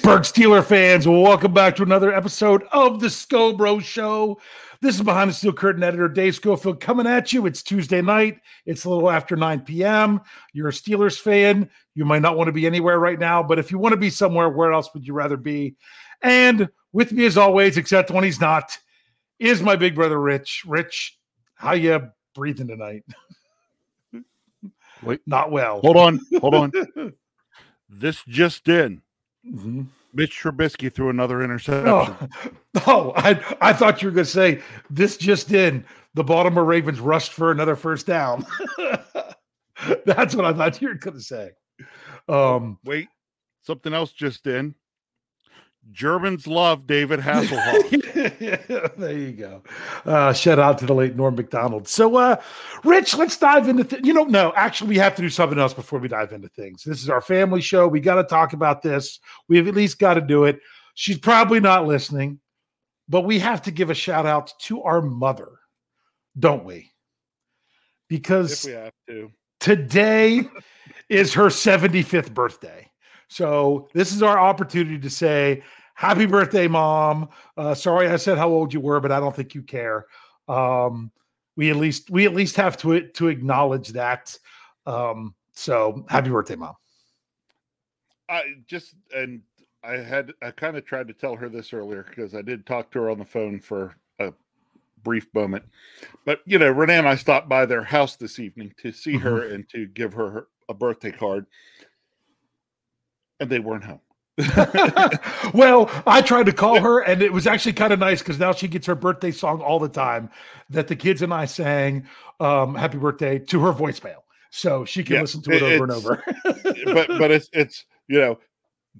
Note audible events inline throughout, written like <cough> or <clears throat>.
Pittsburgh Steeler fans, welcome back to another episode of the Scho Bro Show. This is behind the steel curtain editor Dave Schofield coming at you. It's Tuesday night. It's a little after 9 p.m. You're a Steelers fan. You might not want to be anywhere right now, but if you want to be somewhere, where else would you rather be? And with me as always, except when he's not, is my big brother Rich. Rich, how you breathing tonight? Wait, not well. hold on, hold on. <laughs> this just in. Mhm. Mitch Trubisky threw another interception. <laughs> Oh, oh, I I thought you were going to say this just in. The Baltimore Ravens rushed for another first down. <laughs> That's what I thought you were going to say. Um, Wait, something else just in. Germans love David Hasselhoff. <laughs> there you go. Uh, shout out to the late Norm Macdonald. So, uh, Rich, let's dive into. Th- you know, no, actually, we have to do something else before we dive into things. This is our family show. We got to talk about this. We've at least got to do it. She's probably not listening, but we have to give a shout out to our mother, don't we? Because if we have to. today is her 75th birthday. So this is our opportunity to say happy birthday, mom. Uh, sorry I said how old you were, but I don't think you care. Um, we at least we at least have to to acknowledge that. Um, so happy birthday, mom. I just and I had I kind of tried to tell her this earlier because I did talk to her on the phone for a brief moment. But you know, Renee and I stopped by their house this evening to see her and to give her her- a birthday card, and they weren't home. <laughs> well, I tried to call her, and it was actually kind of nice because now she gets her birthday song all the time that the kids and I sang um, "Happy Birthday" to her voicemail, so she can Yeah, listen to it, it- over and over. <laughs> but but it's it's you know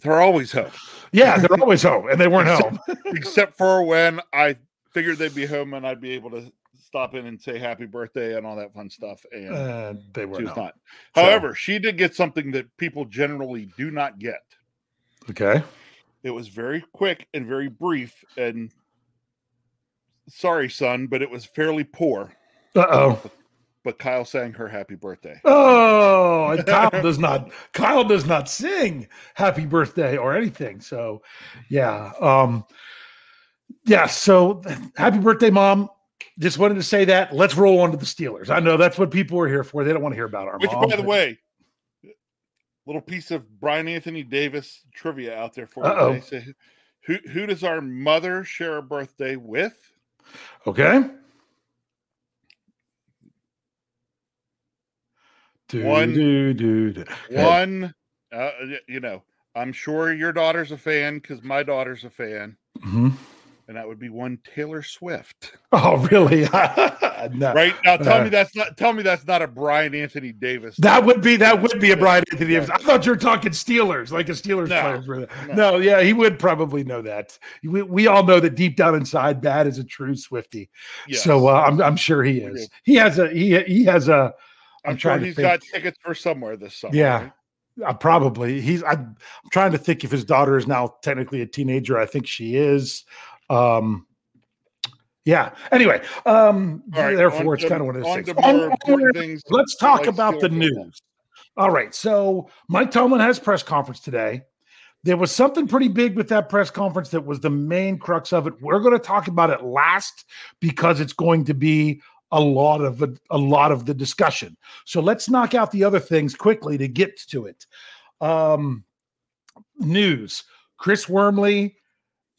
they're always home yeah, they're always home, and they weren't home. <laughs> except for when I figured they'd be home and I'd be able to stop in and say happy birthday and all that fun stuff. And Uh, they home. not. So- However, she did get something that people generally do not get. Okay. It was very quick and very brief. And sorry, son, but it was fairly poor. Uh oh. But Kyle sang her happy birthday. Oh, and <laughs> Kyle does not. Kyle does not sing "Happy Birthday" or anything. So, yeah, um, yeah. So, happy birthday, mom. Just wanted to say that. Let's roll on to the Steelers. I know that's what people are here for. They don't want to hear about our Which, mom. by the way, little piece of Brian Anthony Davis trivia out there for you. Uh-oh. They say, Who who does our mother share a birthday with? okay. Do, One- do, do, do. One, uh, you know, I'm sure your daughter's a fan because my daughter's a fan, Mhm. And that would be one Taylor Swift. <laughs> Oh, really? <laughs> <laughs> no. Right now, tell Uh, me that's not. Tell me that's not a Brian Anthony Davis. That would be that would be a Brian Anthony Davis. I thought you were talking Steelers, like a Steelers No, player. No. No. yeah, he would probably know that. We, we all know that deep down inside, Bad is a true Swifty. Yes. So uh, I'm I'm sure he is. He has a he he has a. I'm, I'm sure trying to he's think. got tickets for somewhere this summer. Yeah. right? Uh, probably he's. I, I'm trying to think if his daughter is now technically a teenager. I think she is. Um, yeah. Anyway, um, All right, therefore, it's to- kind of one of those things. to more On- things. Let's talk like about the Steelers football. news. All right. So Mike Tomlin has press conference today. There was something pretty big with that press conference that was the main crux of it. We're going to talk about it last because it's going to be a lot of a, a lot of the discussion. So let's knock out the other things quickly to get to it. Um, news: Chris Wormley.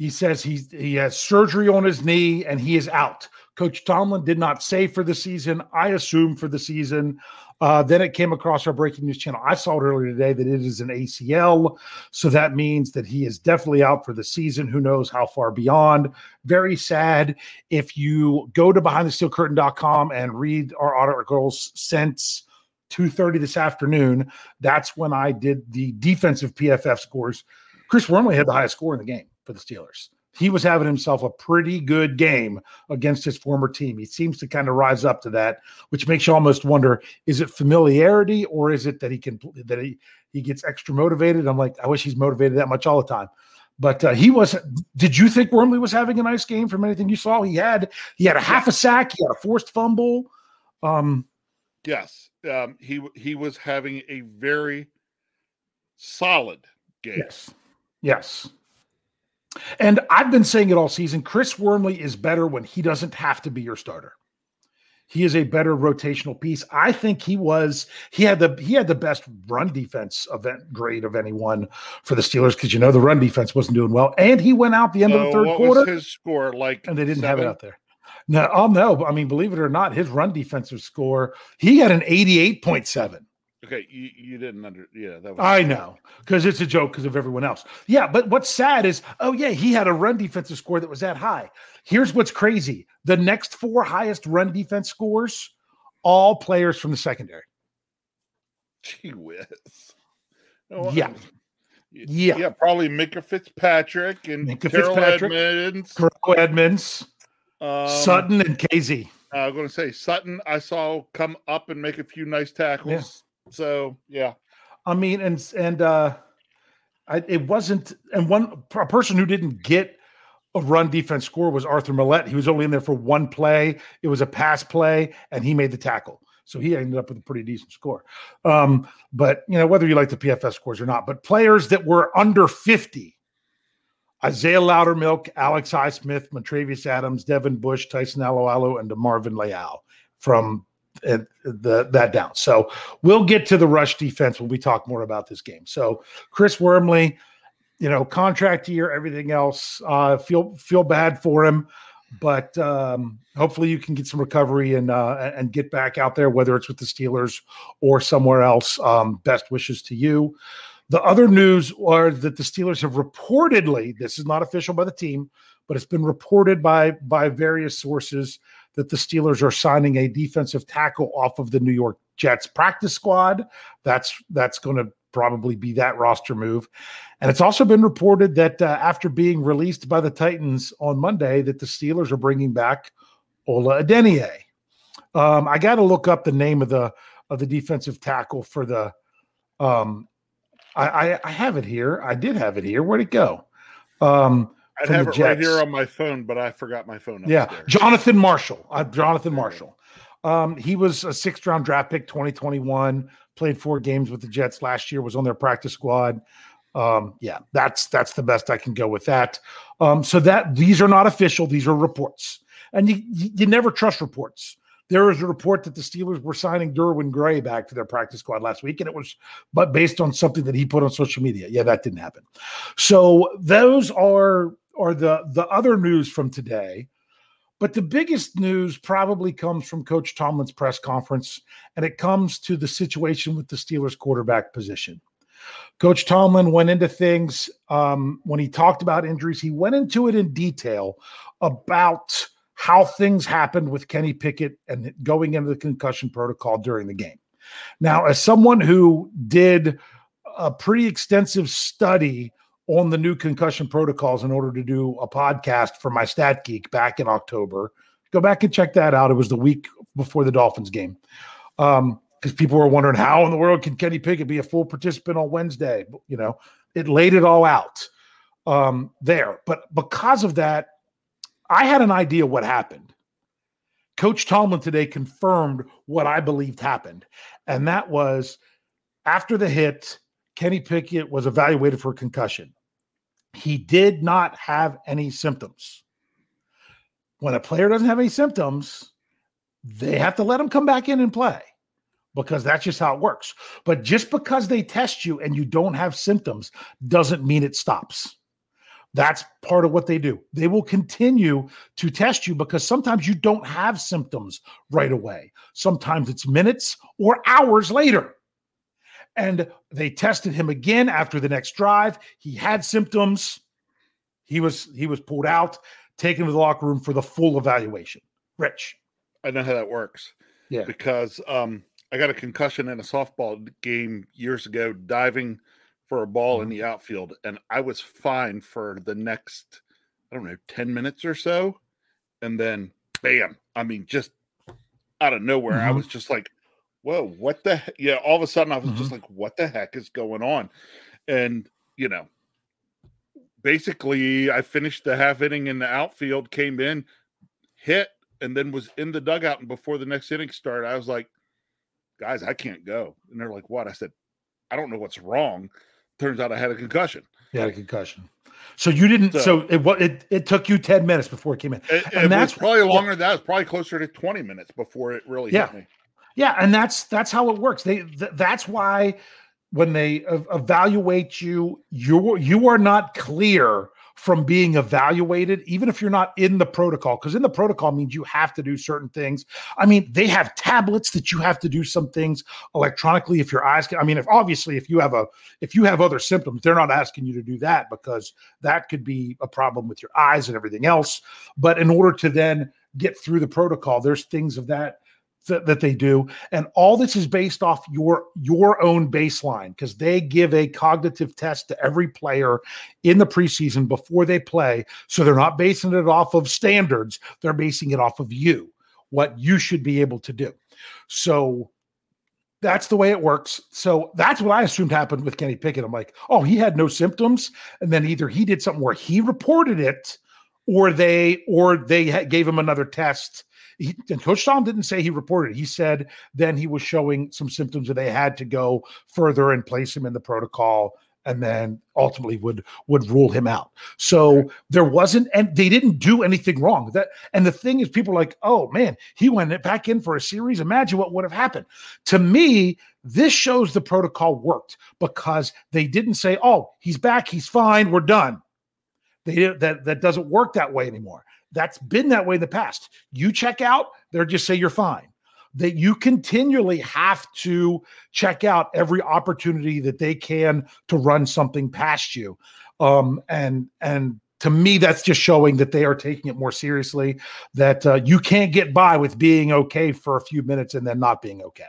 He says he's he has surgery on his knee and he is out. Coach Tomlin did not say for the season. I assume for the season. Uh, then it came across our breaking news channel. I saw it earlier today that it is an ACL. So that means that he is definitely out for the season. Who knows how far beyond? Very sad. If you go to behindthesteelcurtain.com and read our articles since 2.30 this afternoon, that's when I did the defensive PFF scores. Chris Wormley had the highest score in the game for the Steelers. He was having himself a pretty good game against his former team. He seems to kind of rise up to that, which makes you almost wonder: is it familiarity or is it that he can that he he gets extra motivated? I'm like, I wish he's motivated that much all the time. But uh, he wasn't. Did you think Wormley was having a nice game from anything you saw? He had he had a half a sack. He had a forced fumble. Um, Yes, um, he he was having a very solid game. yes, Yes. And I've been saying it all season. Chris Wormley is better when he doesn't have to be your starter. He is a better rotational piece. I think he was he had the he had the best run defense event grade of anyone for the Steelers because you know the run defense wasn't doing well, and he went out the end So of the third what quarter was his score like? and they didn't have it out there. No, oh no, I mean believe it or not, his run defensive score he had an eighty-eight point seven. Okay, you, you didn't under. Yeah, that was. I know because it's a joke because of everyone else. Yeah, but what's sad is, oh yeah, he had a run defensive score that was that high. Here's what's crazy: the next four highest run defense scores, all players from the secondary. Gee whiz. No, Yeah. um, y- Yeah. yeah, probably Minkah Fitzpatrick and Terrell Fitzpatrick. Edmunds. Carl Edmunds, Um, Sutton, and Kazee. I was going to say Sutton. I saw come up and make a few nice tackles. So yeah, I mean, and and uh, I, it wasn't. And one a person who didn't get a run defense score was Arthur Maulet. He was only in there for one play. It was a pass play, and he made the tackle. So he ended up with a pretty decent score. Um, but you know, whether you like the PFF scores or not, but players that were under 50, Isaiah Loudermilk, Alex Highsmith, Montravius Adams, Devin Bush, Tyson Alualu, and DeMarvin Leal from uh, the that down. So we'll get to the rush defense when we talk more about this game. So Chris Wormley, you know, contract year, everything else. Uh, feel feel bad for him, but um, hopefully you can get some recovery and uh, and get back out there, whether it's with the Steelers or somewhere else. Um, best wishes to you. The other news are that the Steelers have reportedly, this is not official by the team, but it's been reported by by various sources that the Steelers are signing a defensive tackle off of the New York Jets practice squad. That's that's going to probably be that roster move. And it's also been reported that uh, after being released by the Titans on Monday, that the Steelers are bringing back Ola Adeniyi. Um, I got to look up the name of the of the defensive tackle for the. Um, I, I I have it here. I did have it here. Where'd it go? Um, I'd have it right here on my phone, but I forgot my phone. yeah, upstairs. Jonathan Marshall. Uh, Jonathan Marshall. Um, he was a sixth round draft pick, 2021. Played four games with the Jets last year. Was on their practice squad. Um, yeah, that's that's the best I can go with that. Um, so that these are not official; these are reports, and you you, you never trust reports. There was a report that the Steelers were signing Derwin Gray back to their practice squad last week, and it was but based on something that he put on social media. Yeah, that didn't happen. So those are are the the other news from today. But the biggest news probably comes from Coach Tomlin's press conference, and it comes to the situation with the Steelers quarterback position. Coach Tomlin went into things um, when he talked about injuries. He went into it in detail about how things happened with Kenny Pickett and going into the concussion protocol during the game. Now, as someone who did a pretty extensive study on the new concussion protocols in order to do a podcast for my Stat Geek back in October. Go back and check that out. It was the week before the Dolphins game. Um, because people were wondering how in the world can Kenny Pickett be a full participant on Wednesday? You know, it laid it all out um, there. But because of that, I had an idea what happened. Coach Tomlin today confirmed what I believed happened, and that was after the hit, Kenny Pickett was evaluated for concussion. He did not have any symptoms. When a player doesn't have any symptoms, they have to let him come back in and play because that's just how it works. But just because they test you and you don't have symptoms doesn't mean it stops. That's part of what they do. They will continue to test you because sometimes you don't have symptoms right away. Sometimes it's minutes or hours later. And they tested him again after the next drive. He had symptoms. He was he was pulled out, taken to the locker room for the full evaluation. Rich. I know how that works. Yeah. Because um, I got a concussion in a softball game years ago, diving for a ball in Mm-hmm. the outfield, and I was fine for the next, I don't know, ten minutes or so, and then bam! I mean, just out of nowhere, I Mhm. was just like, "Whoa, what the?" He-? Yeah, all of a sudden, I was Mm-hmm. just like, "What the heck is going on?" And you know, basically, I finished the half inning in the outfield, came in, hit, and then was in the dugout. And before the next inning started, I was like, guys, I can't go. And they're like, what? I said, I don't know what's wrong. Turns out I had a concussion. Had a concussion. So you didn't. So, so it what it, it took you ten minutes before it came in, it, and it that's probably longer. than that was probably closer to twenty minutes before it really yeah. hit me. Yeah, and that's that's how it works. They th- that's why when they evaluate you, you you are not clear from being evaluated, even if you're not in the protocol, because in the protocol means you have to do certain things. I mean, they have tablets that you have to do some things electronically if your eyes can. I mean, if obviously if you have a if you have other symptoms, they're not asking you to do that because that could be a problem with your eyes and everything else. But in order to then get through the protocol, there's things of that that, that they do. And all this is based off your your own baseline because they give a cognitive test to every player in the preseason before they play. So they're not basing it off of standards. They're basing it off of you what you should be able to do. So that's the way it works. So that's what I assumed happened with Kenny Pickett. I'm like, oh, he had no symptoms, and then either he did something where he reported it, or they or they gave him another test he, and Coach Tom didn't say he reported. He said then he was showing some symptoms that they had to go further and place him in the protocol and then ultimately would would rule him out. So there wasn't and they didn't do anything wrong. That and the thing is people are like, "Oh man, he went back in for a series. Imagine what would have happened." To me, this shows the protocol worked because they didn't say, "Oh, he's back, he's fine, we're done." They that that doesn't work that way anymore. That's been that way in the past. You check out, they're just say you're fine. That you continually have to check out every opportunity that they can to run something past you. Um, and and to me, that's just showing that they are taking it more seriously. That uh, you can't get by with being okay for a few minutes and then not being okay.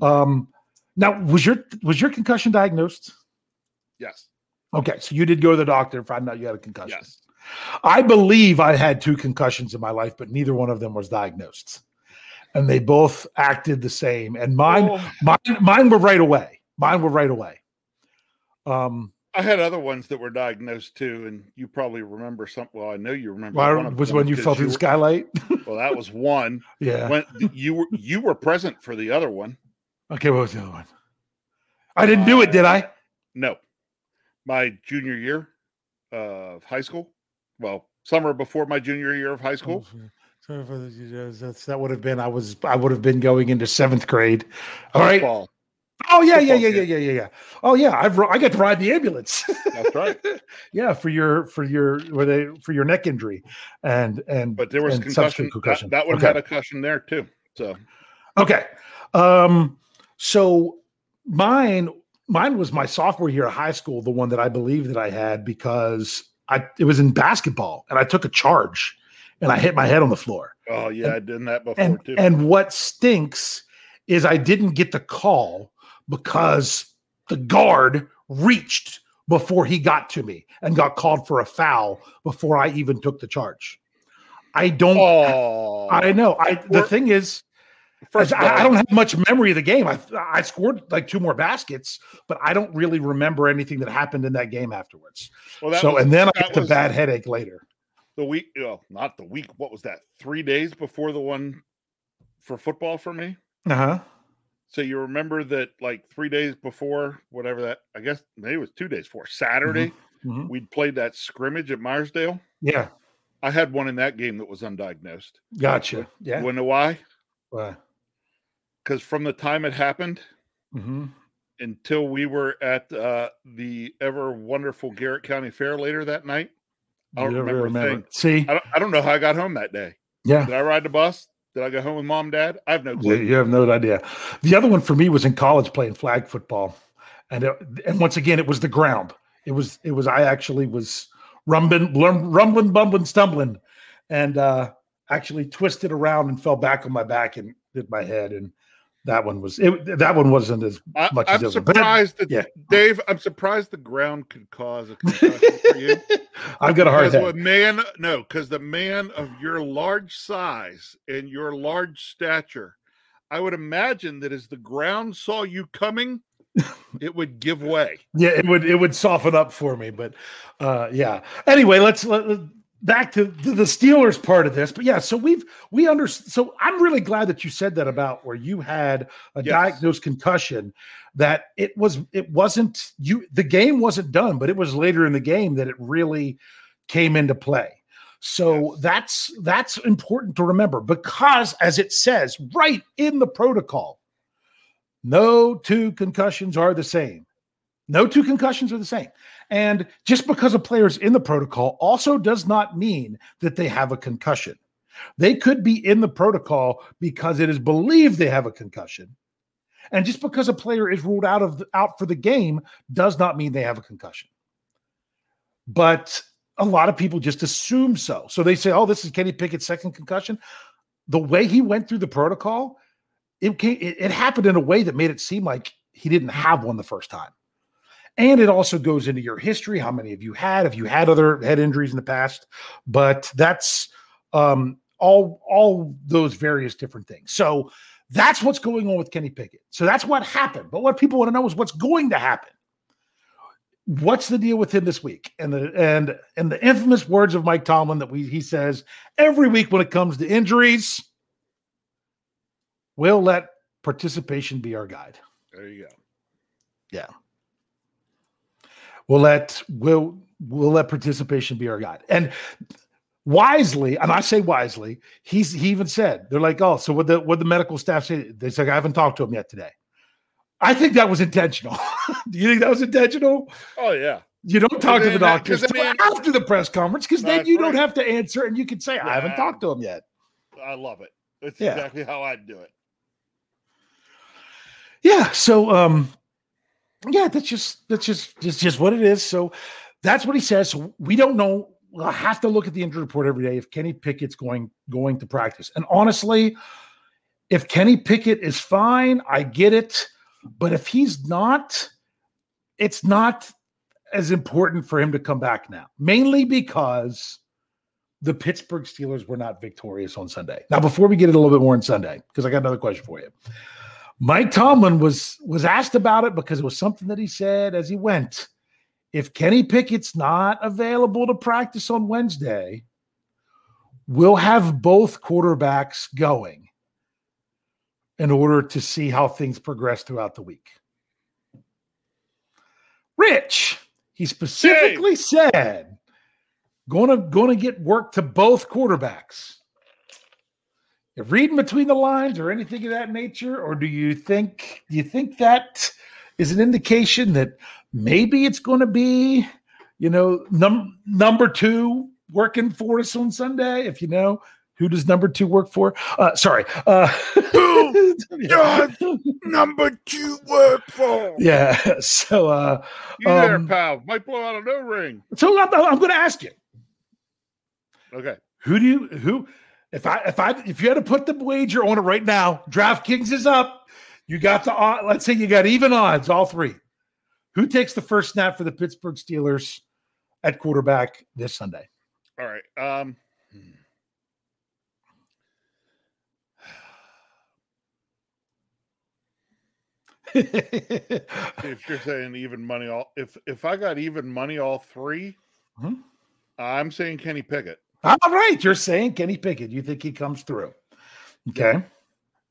Um, now, was your was your concussion diagnosed? Yes. Okay, so you did go to the doctor and find out you had a concussion. Yes. I believe I had two concussions in my life, but neither one of them was diagnosed. And they both acted the same. And mine, oh. mine, mine were right away. Mine were right away. Um, I had other ones that were diagnosed too, and you probably remember some. Well, I know you remember. Well, was when you fell through the skylight. <laughs> well, that was one. yeah. When you were you were present for the other one. Okay, what was the other one? I didn't uh, do it, did I? No, my junior year of high school well, summer before my junior year of high school. That would have been I was I would have been going into seventh grade. All right. Football. Oh yeah, yeah, yeah, yeah, yeah, yeah, yeah. Oh yeah, I've I got to ride the ambulance. That's right. <laughs> yeah, for your for your where they for your neck injury, and and but there was and concussion. concussion. That, that one okay. had a concussion there too. So okay, um, so mine mine was my sophomore year of high school, the one that I believe that I had because I it was in basketball and I took a charge and I hit my head on the floor. Oh yeah, and, I did that before and, too. And what stinks is I didn't get the call because the guard reached before he got to me and got called for a foul before I even took the charge. I don't. Oh, I know. I the thing is, First I, I, don't have much memory of the game. I I scored like two more baskets, but I don't really remember anything that happened in that game afterwards. Well, so was, and then I got the bad headache later. The week, well, not the week. What was that? Three days before the one for football for me. Uh huh. So you remember that like three days before, whatever that I guess maybe it was two days before Saturday, mm-hmm. Mm-hmm. we'd played that scrimmage at Meyersdale. Yeah. I had one in that game that was undiagnosed. Gotcha. Yeah. Wanna know why? Why? Because from the time it happened mm-hmm. until we were at uh, the ever wonderful Garrett County Fair later that night, I don't remember, remember. See, I don't, I don't, know how I got home that day. Yeah, did I ride the bus? Did I go home with mom, dad? I have no clue. You have no idea. The other one for me was in college playing flag football, and it, and once again it was the ground. It was it was I actually was rumbling, rumbling, bumbling, stumbling, and uh, actually twisted around and fell back on my back and hit my head and that one was it, that one wasn't as much. I, am surprised that yeah. Dave. I'm surprised the ground could cause a concussion for you. <laughs> I've got a hard head. man, no, because the man of your large size and your large stature, I would imagine that as the ground saw you coming, <laughs> it would give way. Yeah, it would. It would soften up for me. But uh, yeah. Anyway, let's let, back to the, the Steelers part of this, but yeah, so we've we under so I'm really glad that you said that about where you had a Yes. diagnosed concussion that it was it wasn't you the game wasn't done, but it was later in the game that it really came into play. So Yes. that's that's important to remember because as it says right in the protocol, no two concussions are the same. No two concussions are the same. And just because a player is in the protocol also does not mean that they have a concussion. They could be in the protocol because it is believed they have a concussion. And just because a player is ruled out of the, out for the game does not mean they have a concussion. But a lot of people just assume so. So they say, "Oh, this is Kenny Pickett's second concussion." The way he went through the protocol, it came, it, it happened in a way that made it seem like he didn't have one the first time. And it also goes into your history, how many of you had, if you had other head injuries in the past. But that's um, all all those various different things. So that's what's going on with Kenny Pickett. So that's what happened. But what people want to know is what's going to happen. What's the deal with him this week? And the and and the infamous words of Mike Tomlin that we he says every week when it comes to injuries, we'll let participation be our guide. There you go. We'll let we'll we'll let participation be our guide. And wisely, and I say wisely, he's he even said they're like, oh, so what the what the medical staff say? They said I haven't talked to him yet today. I think that was intentional. Do <laughs> you think that was intentional? Oh yeah. You don't talk to the then that- 'cause doctors then till after the press conference because then you don't have to answer and you can say I haven't talked to him yet. I love it. That's Yeah. exactly how I'd do it. Yeah. So um yeah, that's just that's just just just what it is. So that's what he says. So we don't know. We'll have to look at the injury report every day if Kenny Pickett's going going to practice. And honestly, if Kenny Pickett is fine, I get it. But if he's not, it's not as important for him to come back now. Mainly because the Pittsburgh Steelers were not victorious on Sunday. Now, before we get it a little bit more on Sunday, because I got another question for you. Mike Tomlin was was asked about it because it was something that he said as he went. If Kenny Pickett's not available to practice on Wednesday, we'll have both quarterbacks going in order to see how things progress throughout the week. Rich, he specifically said, gonna gonna get work to both quarterbacks. Reading between the lines or anything of that nature, or do you think do you think that is an indication that maybe it's going to be, you know, num- number two working for us on Sunday? If you know, who does number two work for? Uh, sorry, uh, Who <laughs> does Number two work for. yeah. <laughs> So, uh, You there, Um, pal. Might blow out a no ring. so I'm, I'm going to ask you, Okay. who do you who? If I if I if you had to put the wager on it right now, DraftKings is up. You got the odd- let's say you got even odds, all three. Who takes the first snap for the Pittsburgh Steelers at quarterback this Sunday? All right. Um <laughs> if you're saying even money all if if I got even money all 3 Mhm. I'm saying Kenny Pickett. All right, you're saying Kenny Pickett. You think he comes through? Okay.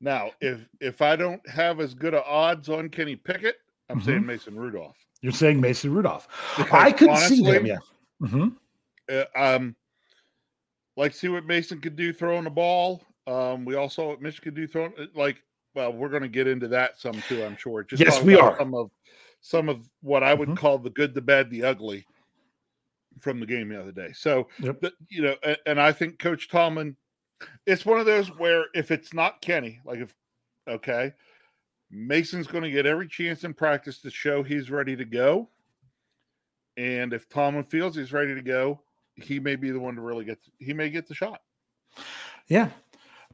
Now, if if I don't have as good of odds on Kenny Pickett, I'm Mhm. saying Mason Rudolph. You're saying Mason Rudolph. Because I could see him. honestly, Yeah. hmm uh, um, like see what Mason could do throwing the ball. Um, we all saw what Mitch could do throwing. uh, Like, well, we're going to get into that some too. I'm sure. Just Yes, we are. Some of some of what I would Mhm. call the good, the bad, the ugly from the game the other day. So, Yep. the, you know, and, and I think Coach Tomlin, it's one of those where if it's not Kenny, like if okay, Mason's going to get every chance in practice to show he's ready to go. And if Tomlin feels he's ready to go, he may be the one to really get. He may get the shot. Yeah.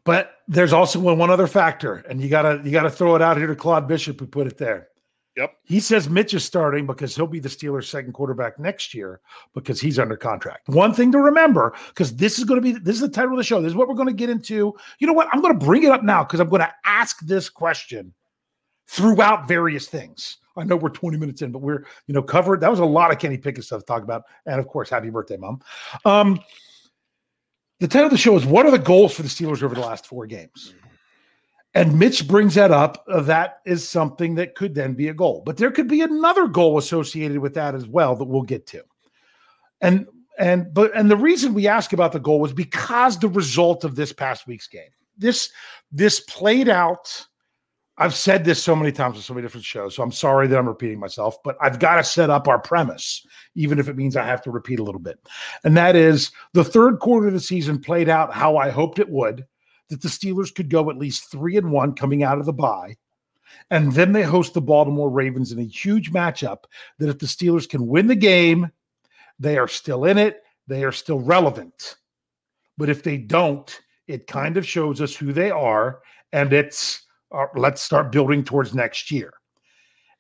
But there's also one, one other factor, and you gotta you gotta throw it out here to Claude Bishop who put it there. Yep. He says Mitch is starting because he'll be the Steelers' second quarterback next year because he's under contract. One thing to remember, because this is going to be this is the title of the show. This is what we're going to get into. You know what? I'm going to bring it up now because I'm going to ask this question throughout various things. I know we're 20 minutes in, but we're you know covered. That was a lot of Kenny Pickett stuff to talk about, and of course, happy birthday, mom. Um, The title of the show is What are the goals for the Steelers over the last four games? And Mitch brings that up. Uh, that is something that could then be a goal. But there could be another goal associated with that as well that we'll get to. And and but and the reason we ask about the goal was because the result of this past week's game. This this played out. I've said this so many times on so many different shows, so I'm sorry that I'm repeating myself, but I've got to set up our premise, even if it means I have to repeat a little bit. And that is the third quarter of the season played out how I hoped it would that the Steelers could go at least three and one coming out of the bye. And then they host the Baltimore Ravens in a huge matchup that if the Steelers can win the game, they are still in it, they are still relevant. But if they don't, it kind of shows us who they are. And it's uh, let's start building towards next year.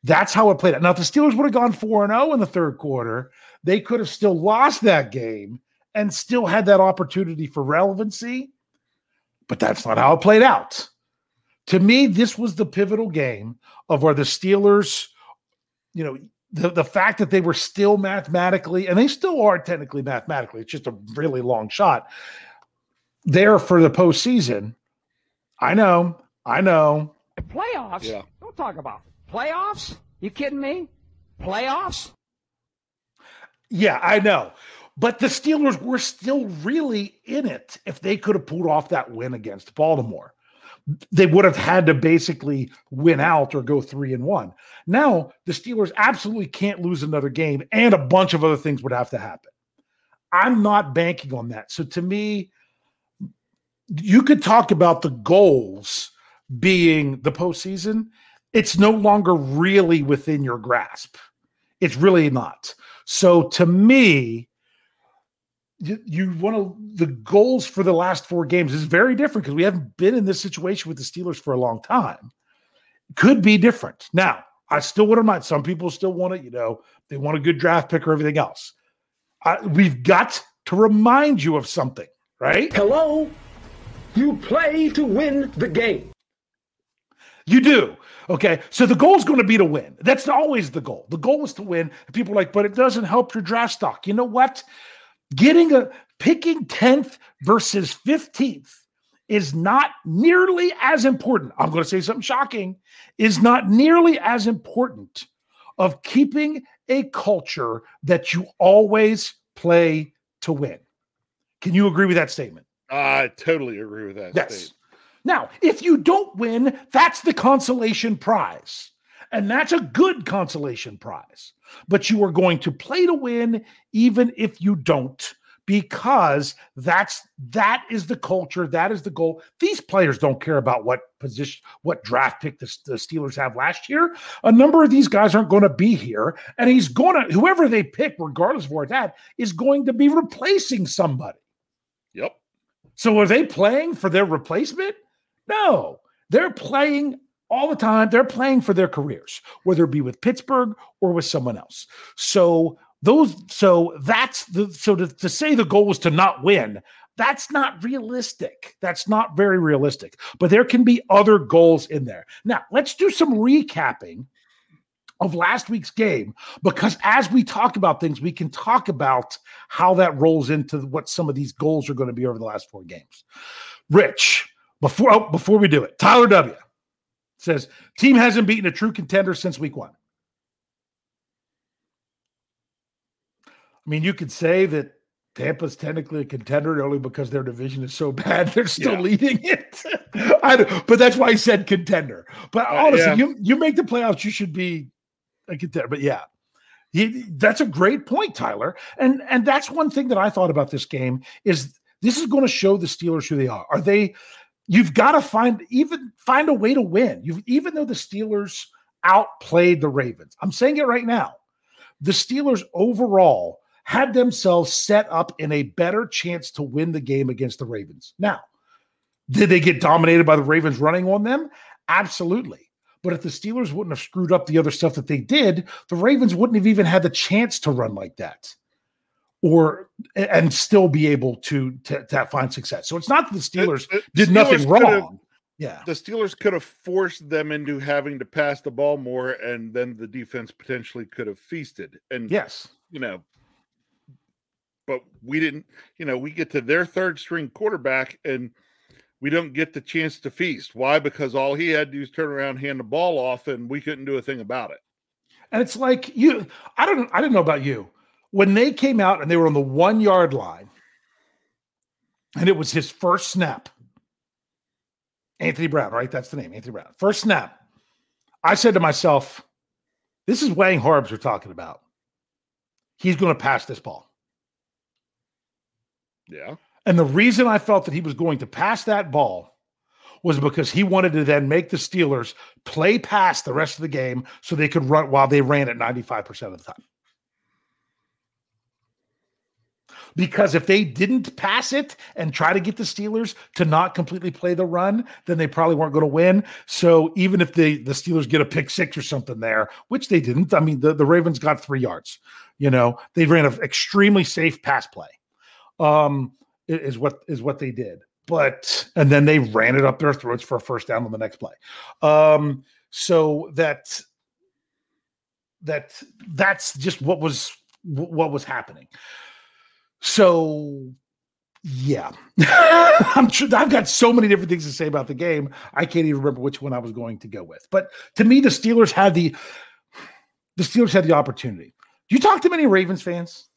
That's how it played out. Now, if the Steelers would have gone 4 0 in the third quarter, they could have still lost that game and still had that opportunity for relevancy but that's not how it played out. To me, this was the pivotal game of where the Steelers, you know, the, the fact that they were still mathematically, and they still are technically mathematically, it's just a really long shot, there for the postseason. I know, I know. Playoffs? Yeah. Don't talk about playoffs. You kidding me? Playoffs? Yeah, I know. But the Steelers were still really in it if they could have pulled off that win against Baltimore. They would have had to basically win out or go three and one. Now, the Steelers absolutely can't lose another game, and a bunch of other things would have to happen. I'm not banking on that. So to me, you could talk about the goals being the postseason. It's no longer really within your grasp. It's really not. So to me, you, you want to the goals for the last four games is very different because we haven't been in this situation with the Steelers for a long time. Could be different. Now, I still wouldn't mind. Some people still want it, you know, they want a good draft pick or everything else. I, we've got to remind you of something, right? Hello, you play to win the game. You do. Okay. So the goal is going to be to win. That's always the goal. The goal is to win. People are like, but it doesn't help your draft stock. You know what? Getting a picking 10th versus 15th is not nearly as important. I'm going to say something shocking, is not nearly as important of keeping a culture that you always play to win. Can you agree with that statement? I totally agree with that. Yes. Statement. Now, if you don't win, that's the consolation prize. And that's a good consolation prize. But you are going to play to win even if you don't because that's that is the culture that is the goal. These players don't care about what position what draft pick the, the steelers have last year. A number of these guys aren't going to be here and he's going to whoever they pick regardless of where it's at is going to be replacing somebody. Yep. So are they playing for their replacement? No. They're playing all the time. They're playing for their careers, whether it be with Pittsburgh or with someone else. So those, so that's the so to, to say the goal was to not win. That's not realistic. That's not very realistic. But there can be other goals in there. Now, let's do some recapping of last week's game because as we talk about things, we can talk about how that rolls into what some of these goals are going to be over the last four games. Rich, before oh, before we do it, Tyler W says team hasn't beaten a true contender since week one. I mean, you could say that Tampa's technically a contender only because their division is so <laughs> bad they're still yeah. leading it. <laughs> But that's why I said contender. But uh, honestly, yeah. you you make the playoffs, you should be a contender. But yeah, he, that's a great point, Tyler. And and that's one thing that I thought about this game is this is going to show the Steelers who they are. Are they you've got to find even find a way to win. You even though the Steelers outplayed the Ravens. I'm saying it right now. The Steelers overall had themselves set up in a better chance to win the game against the Ravens. Now, did they get dominated by the Ravens running on them? Absolutely. But if the Steelers wouldn't have screwed up the other stuff that they did, the Ravens wouldn't have even had the chance to run like that or and still be able to, to, to find success. So it's not that the Steelers the, the did Steelers nothing wrong. Yeah. The Steelers could have forced them into having to pass the ball more and then the defense potentially could have feasted. And yes, you know, but we didn't, you know, we get to their third string quarterback and we don't get the chance to feast. Why? Because all he had to do is turn around, hand the ball off, and we couldn't do a thing about it. And it's like you, I don't, I didn't know about you when they came out and they were on the one yard line, and it was his first snap. Anthony Brown, right? That's the name, Anthony Brown. First snap. I said to myself, "This is Wang Harbs we're talking about. He's going to pass this ball." Yeah. And the reason I felt that he was going to pass that ball was because he wanted to then make the Steelers play past the rest of the game so they could run while they ran at 95% of the time. Because if they didn't pass it and try to get the Steelers to not completely play the run, then they probably weren't going to win. So even if the, the Steelers get a pick six or something there, which they didn't, I mean, the, the Ravens got three yards. You know, they ran an extremely safe pass play. Um, is what is what they did. But and then they ran it up their throats for a first down on the next play. Um, so that that that's just what was what was happening. So yeah, <laughs> I'm sure I've got so many different things to say about the game. I can't even remember which one I was going to go with. But to me, the Steelers had the the Steelers had the opportunity. Do you talk to many Ravens fans?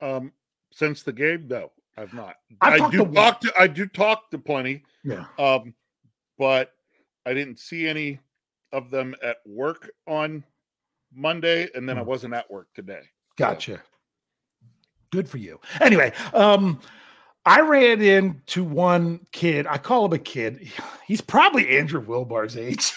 Um, since the game? No, I've not. I've I do to talk to I do talk to plenty. Yeah. Um, but I didn't see any of them at work on Monday, and then I Hmm. wasn't at work today. Gotcha. Good for you. Anyway, um, I ran into one kid. I call him a kid. <sighs> He's probably Andrew Wilbar's age.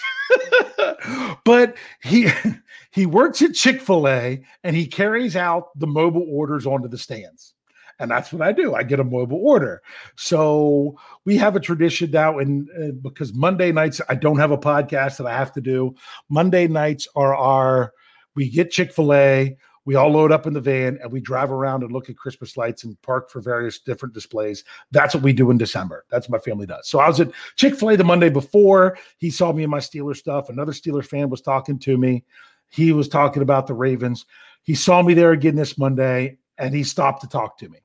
<laughs> but he <laughs> he works at Chick-fil-A and he carries out the mobile orders onto the stands. And that's what I do. I get a mobile order. So we have a tradition now, and uh, because Monday nights I don't have a podcast that I have to do. Monday nights are our we get Chick Fil A, we all load up in the van, and we drive around and look at Christmas lights and park for various different displays. That's what we do in December. That's what my family does. So I was at Chick Fil A the Monday before. He saw me in my Steeler stuff. Another Steeler fan was talking to me. He was talking about the Ravens. He saw me there again this Monday, and he stopped to talk to me.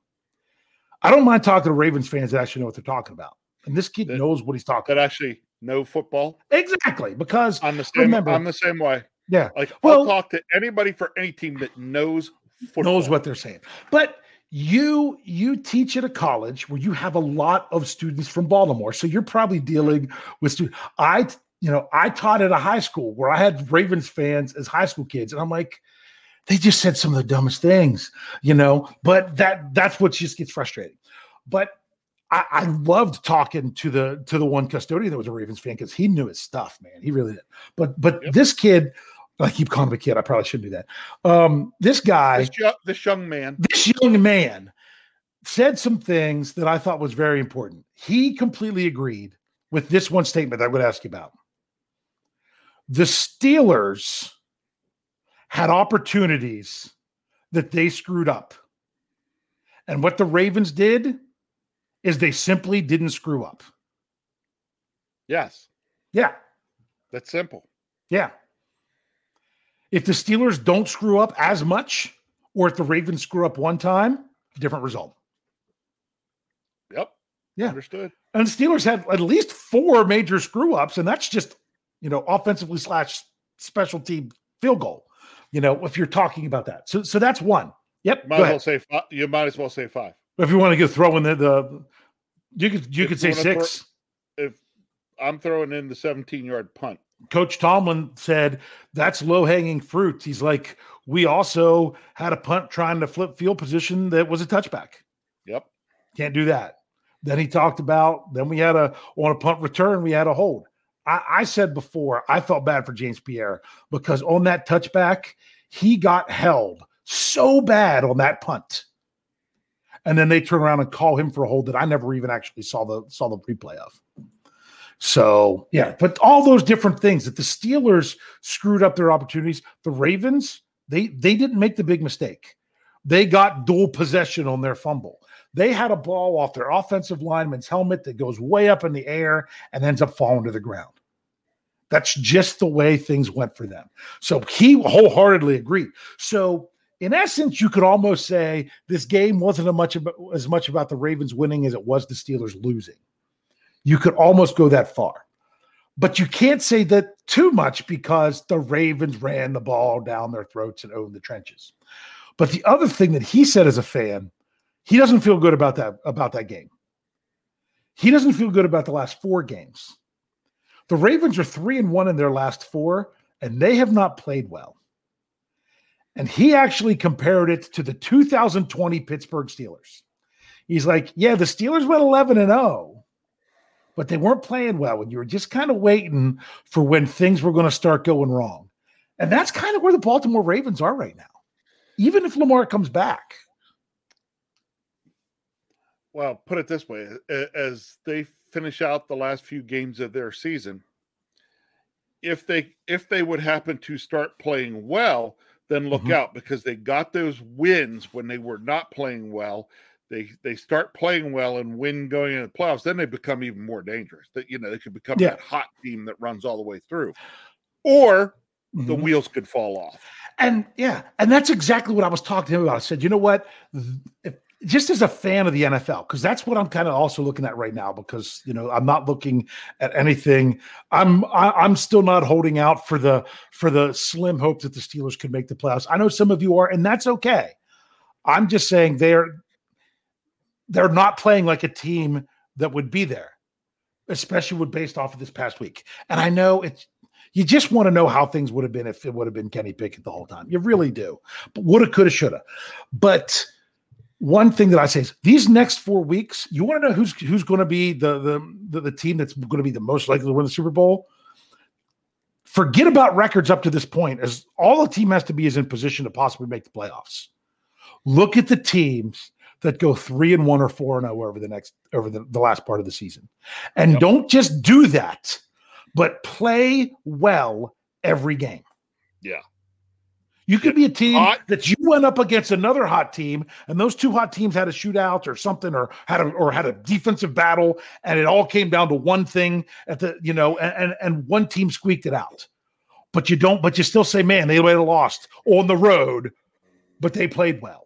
I don't mind talking to Ravens fans that actually know what they're talking about. And this kid That- knows what he's talking That about. actually know football. Exactly. Because I'm the same. Remember- I'm the same way. Yeah, Like Well- I'll talk to anybody for any team that knows football. knows what they're saying. But you you teach at a college where you have a lot of students from Baltimore, so you're probably dealing with students. I you know I taught at a high school where I had Ravens fans as high school kids, and I'm like, they just said some of the dumbest things, you know. But that that's what just gets frustrating. But I, I loved talking to the to the one custodian that was a Ravens fan because he knew his stuff, man. He really did. But but Yep. this kid, I keep calling him a kid. I probably shouldn't do that. Um, this guy, This, yo- this young man. this young man said some things that I thought was very important. He completely agreed with this one statement that I'm going to ask you about. The Steelers had opportunities that they screwed up. And what the Ravens did is they simply didn't screw up. Yes, Yeah. that's simple. Yeah. If the Steelers don't screw up as much, or if the Ravens screw up one time, different result. Yep. Yeah. Understood. And the Steelers had at least four major screw ups, and that's just you know offensively slash special team field goal. You know, if you're talking about that, so so that's one. Yep. Might Go as well say five. You might as well say five. If you want to go throw in the, the you could you If could you say wanna throw- six. If I'm throwing in the 17 yard punt, Coach Tomlin said that's low hanging fruit. He's like, we also had a punt trying to flip field position that was a touchback. yep. Can't do that. Then he talked about, then we had a, on a punt return, we had a hold. I, I said before, I felt bad for James Pierre because on that touchback, he got held so bad on that punt. And then they turn around and call him for a hold that I never even actually saw the saw the replay of. So yeah, but all those different things that the Steelers screwed up their opportunities. The Ravens, they they didn't make the big mistake. They got dual possession on their fumble. They had a ball off their offensive lineman's helmet that goes way up in the air and ends up falling to the ground. That's just the way things went for them. So he wholeheartedly agreed. So in essence, you could almost say this game wasn't much about, as much about the Ravens winning as it was the Steelers losing. You could almost go that far. But you can't say that too much because the Ravens ran the ball down their throats and owned the trenches. But the other thing that he said as a fan, he doesn't feel good about that about that game. He doesn't feel good about the last four games. The Ravens are 3 and 1 in their last 4 and they have not played well. And he actually compared it to the 2020 Pittsburgh Steelers. He's like, "Yeah, the Steelers went 11 and 0, but they weren't playing well. And you were just kind of waiting for when things were going to start going wrong. And that's kind of where the Baltimore Ravens are right now, even if Lamar comes back. Well, put it this way as they finish out the last few games of their season, if they if they would happen to start playing well, then look mm-hmm. out because they got those wins when they were not playing well they they start playing well and win going into the playoffs, then they become even more dangerous. That you know they could become yeah. that hot team that runs all the way through, or mm-hmm. the wheels could fall off. And yeah, and that's exactly what I was talking to him about. I said, you know what, if, just as a fan of the NFL, because that's what I'm kind of also looking at right now. Because you know I'm not looking at anything. I'm I, am i am still not holding out for the for the slim hope that the Steelers could make the playoffs. I know some of you are, and that's okay. I'm just saying they're they're not playing like a team that would be there, especially with based off of this past week. And I know it's you just want to know how things would have been if it would have been Kenny Pickett the whole time. You really do. But woulda, coulda, shoulda. But one thing that I say is these next four weeks, you want to know who's who's going to be the, the the the team that's going to be the most likely to win the Super Bowl. Forget about records up to this point, as all the team has to be is in position to possibly make the playoffs. Look at the teams that go three and one or four and zero over the next over the, the last part of the season, and yep. don't just do that, but play well every game. Yeah. You could be a team hot. that you went up against another hot team, and those two hot teams had a shootout or something, or had a or had a defensive battle, and it all came down to one thing at the you know, and and one team squeaked it out. But you don't, but you still say, man, they might have lost on the road, but they played well.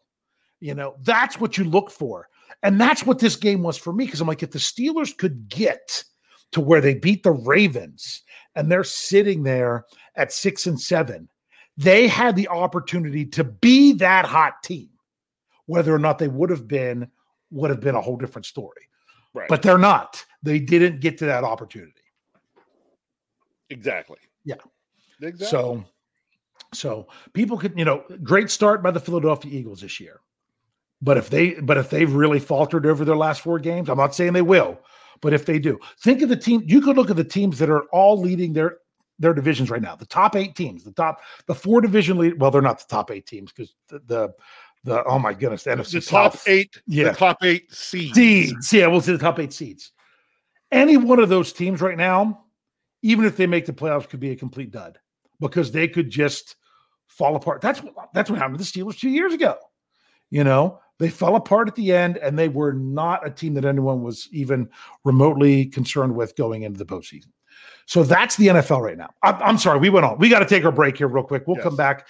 You know, that's what you look for. And that's what this game was for me because I'm like, if the Steelers could get to where they beat the Ravens and they're sitting there at six and seven, they had the opportunity to be that hot team. Whether or not they would have been, would have been a whole different story. Right. But they're not. They didn't get to that opportunity. Exactly. Yeah. Exactly. So, so people could, you know, great start by the Philadelphia Eagles this year. But if they but if they've really faltered over their last four games, I'm not saying they will, but if they do, think of the team. You could look at the teams that are all leading their their divisions right now. The top eight teams, the top the four division lead. Well, they're not the top eight teams because the, the the oh my goodness, the, NFC the top South, eight, yeah, the top eight seeds. Seeds, yeah, we'll see the top eight seeds. Any one of those teams right now, even if they make the playoffs, could be a complete dud because they could just fall apart. That's what that's what happened to the Steelers two years ago. You know, they fell apart at the end, and they were not a team that anyone was even remotely concerned with going into the postseason. So that's the NFL right now. I'm, I'm sorry, we went on. We got to take our break here real quick. We'll yes. come back,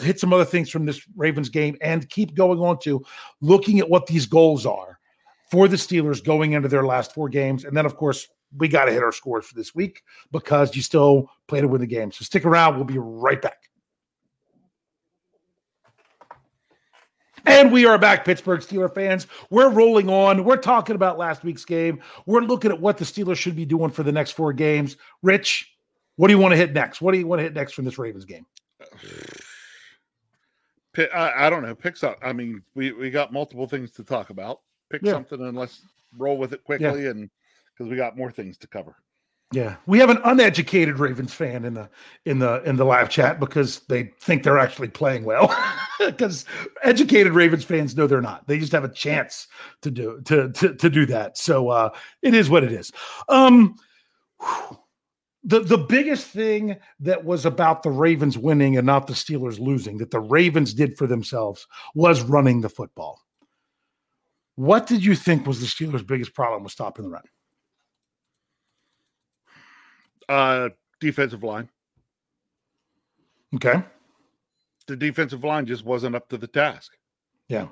hit some other things from this Ravens game, and keep going on to looking at what these goals are for the Steelers going into their last four games. And then, of course, we got to hit our scores for this week because you still play to win the game. So stick around. We'll be right back. And we are back, Pittsburgh Steeler fans. We're rolling on. We're talking about last week's game. We're looking at what the Steelers should be doing for the next four games. Rich, what do you want to hit next? What do you want to hit next from this Ravens game? <sighs> I, I don't know. Pick up. I mean, we, we got multiple things to talk about. Pick yeah. something and let's roll with it quickly, yeah. and because we got more things to cover. Yeah, we have an uneducated Ravens fan in the in the in the live chat because they think they're actually playing well. <laughs> Because educated Ravens fans know they're not. They just have a chance to do to to, to do that. So uh, it is what it is. Um, the the biggest thing that was about the Ravens winning and not the Steelers losing that the Ravens did for themselves was running the football. What did you think was the Steelers' biggest problem with stopping the run? Uh, defensive line. Okay. the defensive line just wasn't up to the task. Yeah.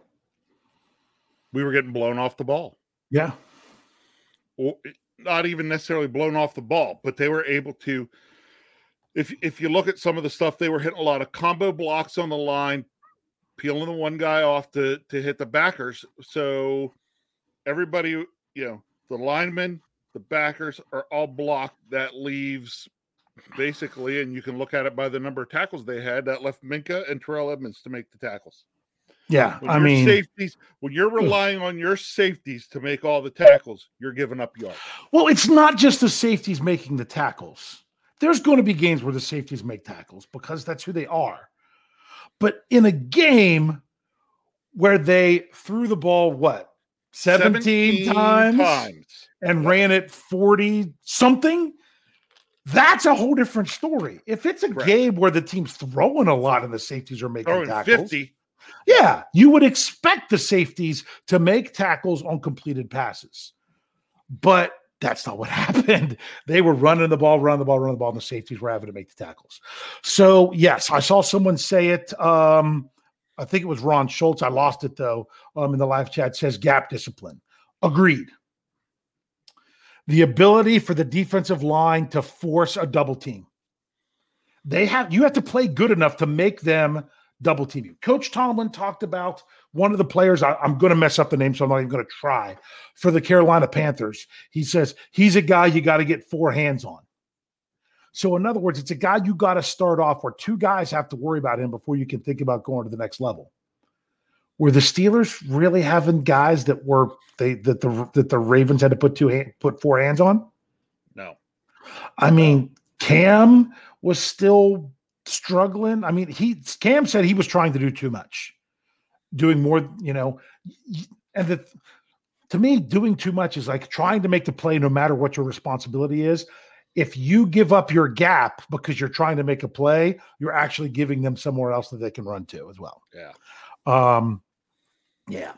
We were getting blown off the ball. Yeah. Or not even necessarily blown off the ball, but they were able to if if you look at some of the stuff, they were hitting a lot of combo blocks on the line, peeling the one guy off to to hit the backers. So everybody, you know, the linemen, the backers are all blocked. That leaves basically, and you can look at it by the number of tackles they had. That left Minkah and Terrell Edmunds to make the tackles. Yeah, When I mean, safeties. When you're hmm. relying on your safeties to make all the tackles, you're giving up yards. well, it's not just the safeties making the tackles. There's going to be games where the safeties make tackles because that's who they are. But in a game where they threw the ball, what, 17, times, times. And ran it 40 something, that's a whole different story. If it's a Correct. game where the team's throwing a lot and the safeties are making Throwing tackles, 50. Yeah, you would expect the safeties to make tackles on completed passes. But that's not what <laughs> happened. They were running the ball, running the ball, running the ball, and the safeties were having to make the tackles. So, yes, I saw someone say it. Um, I think it was Ron Schultz. I lost it though. Um, in the live chat says gap discipline. Agreed. The ability for the defensive line to force a double team. They have you have to play good enough to make them double team you. Coach Tomlin talked about one of the players. I, am going to mess up the name, so I'm not even going to try. For the Carolina Panthers, he says he's a guy you got to get four hands on. So, in other words, it's a guy you got to start off where two guys have to worry about him before you can think about going to the next level. Were the Steelers really having guys that were they that the that the Ravens had to put two hand, put four hands on? No. I mean, Cam was still struggling. I mean, he Cam said he was trying to do too much, doing more, you know, and the to me, doing too much is like trying to make the play no matter what your responsibility is. If you give up your gap because you're trying to make a play, you're actually giving them somewhere else that they can run to as well. Yeah. Um, yeah.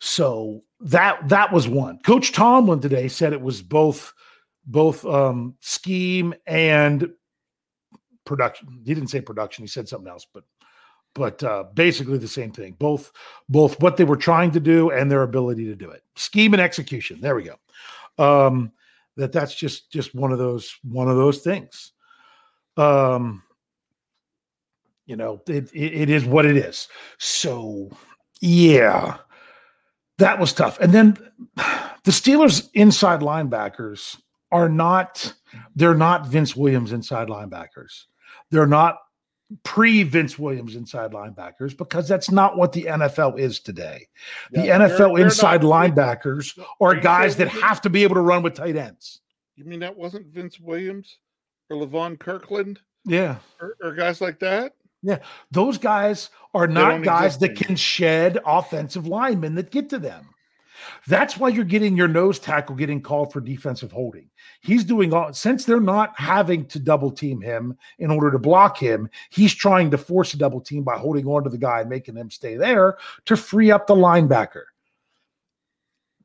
So that that was one. Coach Tomlin today said it was both both um scheme and production. He didn't say production, he said something else, but but uh basically the same thing. Both both what they were trying to do and their ability to do it. Scheme and execution. There we go. Um that that's just just one of those one of those things. Um you know, it, it, it is what it is. So yeah, that was tough. And then the Steelers inside linebackers are not, they're not Vince Williams inside linebackers. They're not pre Vince Williams inside linebackers because that's not what the NFL is today. The Yeah, they're- NFL they're inside not- linebackers Are guys that that- have to be able to run with tight ends. You mean that wasn't Vince Williams or Levon Kirkland Yeah. or, or guys like that? Yeah, those guys are don't guys that can shed offensive linemen that get to them. That's why you're getting your nose tackle getting called for defensive holding. He's doing all since they're not having to double team him in order to block him, he's trying to force a double team by holding on to the guy and making him stay there to free up the linebacker.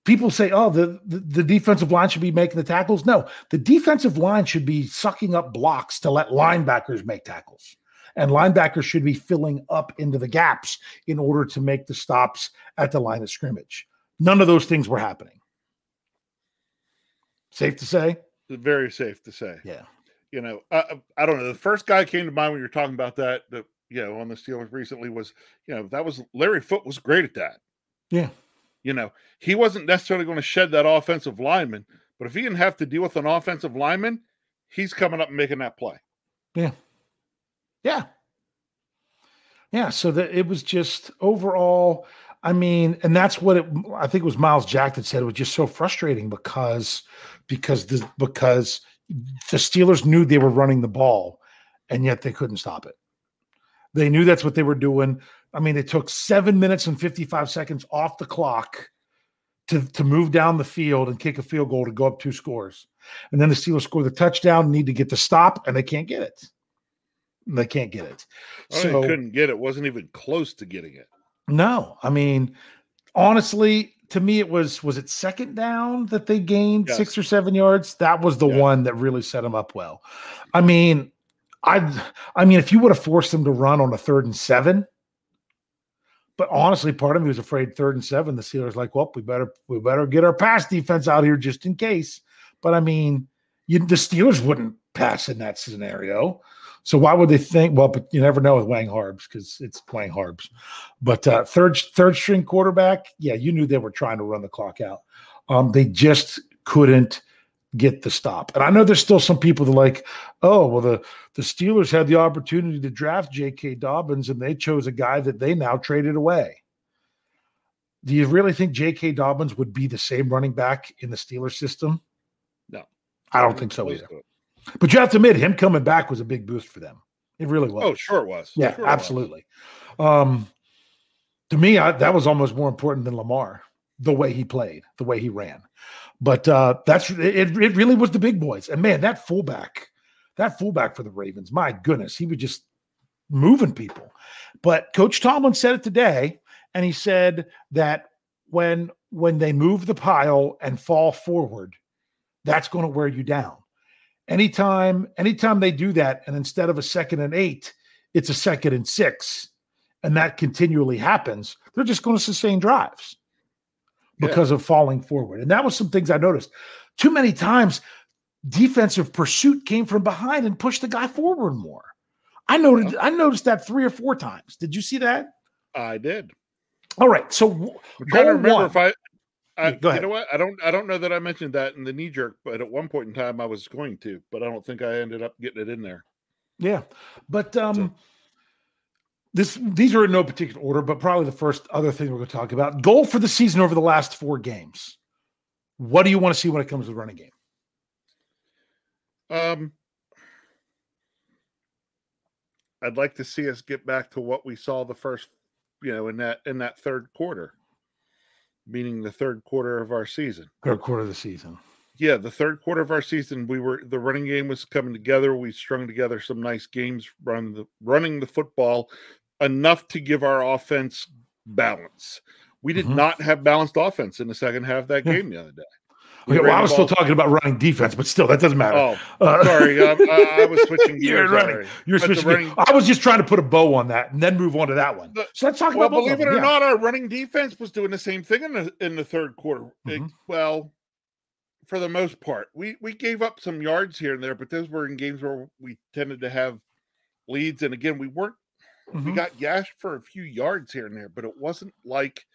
People say, oh, the, the, the defensive line should be making the tackles. No, the defensive line should be sucking up blocks to let linebackers make tackles and linebackers should be filling up into the gaps in order to make the stops at the line of scrimmage. None of those things were happening. Safe to say? Very safe to say. Yeah. You know, I, I don't know. The first guy came to mind when you're talking about that, that you know, on the Steelers recently was, you know, that was Larry Foote was great at that. Yeah. You know, he wasn't necessarily going to shed that offensive lineman, but if he didn't have to deal with an offensive lineman, he's coming up and making that play. Yeah. Yeah. Yeah. So that it was just overall, I mean, and that's what it I think it was Myles Jack that said it was just so frustrating because because the because the Steelers knew they were running the ball and yet they couldn't stop it. They knew that's what they were doing. I mean, it took seven minutes and 55 seconds off the clock to, to move down the field and kick a field goal to go up two scores. And then the Steelers score the touchdown, need to get the stop, and they can't get it. They can't get it. I So couldn't get it. Wasn't even close to getting it. no, I mean, honestly, to me, it was was it second down that they gained Yes. six or seven yards. That was the Yes. one that really set them up well. I mean, I I mean, if you would have forced them to run on a third and seven, but honestly, part of me was afraid third and seven. The Steelers like, well, we better we better get our pass defense out here just in case. But I mean, you, the Steelers wouldn't pass in that scenario. So why would they think? Well, but you never know with Wang Harbs because it's Wang Harbs. But uh, third third string quarterback, yeah, you knew they were trying to run the clock out. Um, they just couldn't get the stop. And I know there's still some people that like, oh, well, the the Steelers had the opportunity to draft J.K. Dobbins and they chose a guy that they now traded away. Do you really think J.K. Dobbins would be the same running back in the Steelers system? No, I don't think so either. But you have to admit, him coming back was a big boost for them. It really was. Oh, sure it was. Yeah, Sure absolutely. Um, to me, I, that was almost more important than Lamar. The way he played, the way he ran, but uh, that's it. It really was the big boys, and man, that fullback, that fullback for the Ravens, my goodness, he was just moving people. But Coach Tomlin said it today, and he said that when when they move the pile and fall forward, that's going to wear you down anytime anytime they do that and instead of a second and eight it's a second and six and that continually happens they're just going to sustain drives because of falling forward. And that was some things i noticed. Too many times defensive pursuit came from behind and pushed the guy forward more. I noted i noticed that three or four times. Did you see that? I did. all right so I'm trying to remember one- if I. I go ahead. You know what? I don't. I don't know that I mentioned that in the knee jerk, but at one point in time I was going to, but I don't think I ended up getting it in there. Yeah, but um, this these are in no particular order, but probably the first other thing we're going to talk about goal for the season over the last four games. What do you want to see when it comes to the running game? Um, I'd like to see us get back to what we saw the first, you know, in that in that third quarter, meaning the third quarter of our season. Third quarter of the season. Yeah, the third quarter of our season, we were the running game was coming together. We strung together some nice games, run the running the football enough to give our offense balance. We did Mhm. not have balanced offense in the second half of that Yeah. game the other day. We Okay, well, I was still talking about running defense, but still, that doesn't matter. Oh, Uh, sorry, I, I was <laughs> switching You're running. You're but switching. running- I was just trying to put a bow on that and then move on to that one. The- So let's talk Well, about believe it or. Yeah. not, our running defense was doing the same thing in the in the third quarter. It- Mhm. well, for the most part, we we gave up some yards here and there, but those were in games where we tended to have leads. And again, we weren't. We Mhm. got gashed for a few yards here and there, but it wasn't like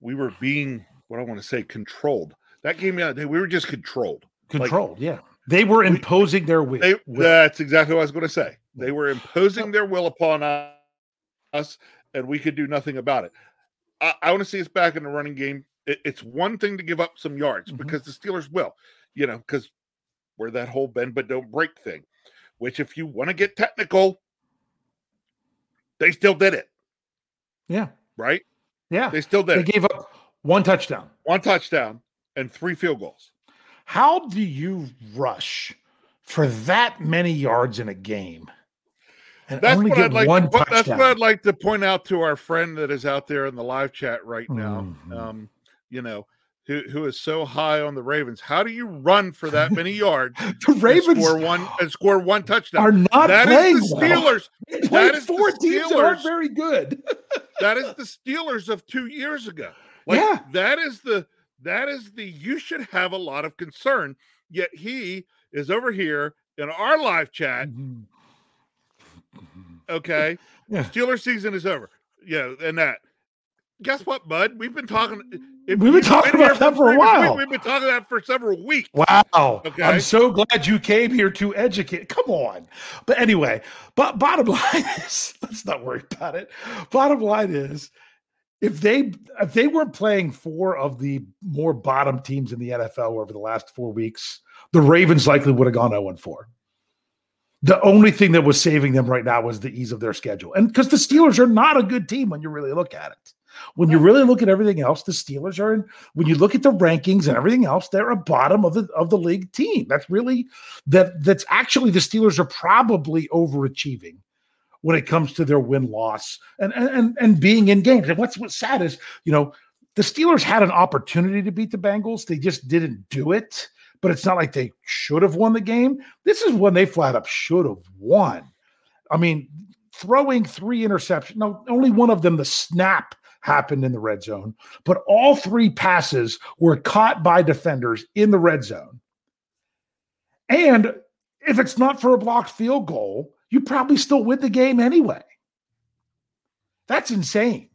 we were being what I want to say controlled. That game the other day, we were just controlled. Controlled. yeah, they were imposing their will. They, will. that's exactly what I was going to say. They were imposing their will upon us, and we could do nothing about it. I, I want to see us back in the running game. It- it's one thing to give up some yards Mhm. because the Steelers will, you know, because we're that whole bend but don't break thing. Which, if you want to get technical, they still did it, yeah, right? yeah. They still did They it. gave up one touchdown. One touchdown and three field goals. How do you rush for that many yards in a game? And That's only what get I'd like. one To, po- that's what I'd like to point out to our friend that is out there in the live chat right now. Mhm. Um, you know, who who is so high on the Ravens? How do you run for that many <laughs> yards the Ravens score one and score one touchdown? are not That playing is the well. Steelers. They That is the four teams aren't very good. That is the Steelers of two years ago. Like Yeah. that is the that is the you should have a lot of concern. Yet he is over here in our live chat. Mhm. Okay, <laughs> Yeah. Steeler season is over. Yeah, and that. Guess what, bud? We've been talking. We've been talking about that for a while. we've been talking about that for several weeks. Wow. Okay. I'm so glad you came here to educate. Come on. But anyway, but bottom <laughs> line is let's not worry about it. Bottom line is if they if they weren't playing four of the more bottom teams in the NFL over the last four weeks, the Ravens likely would have gone 0 4. The only thing that was saving them right now was the ease of their schedule. And because the Steelers are not a good team when you really look at it. When you really look at everything else, the Steelers are in when you look at the rankings and everything else, they're a bottom of the of the league team. That's really that that's actually the Steelers are probably overachieving when it comes to their win loss and and and, being in games. And what's what's sad is, you know, the Steelers had an opportunity to beat the Bengals. They just didn't do it but it's not like they should have won the game. This is when they flat up should have won. I mean, throwing three interceptions. No, only one of them, the snap happened in the red zone, but all three passes were caught by defenders in the red zone. And if it's not for a blocked field goal, you probably still win the game anyway. That's insane.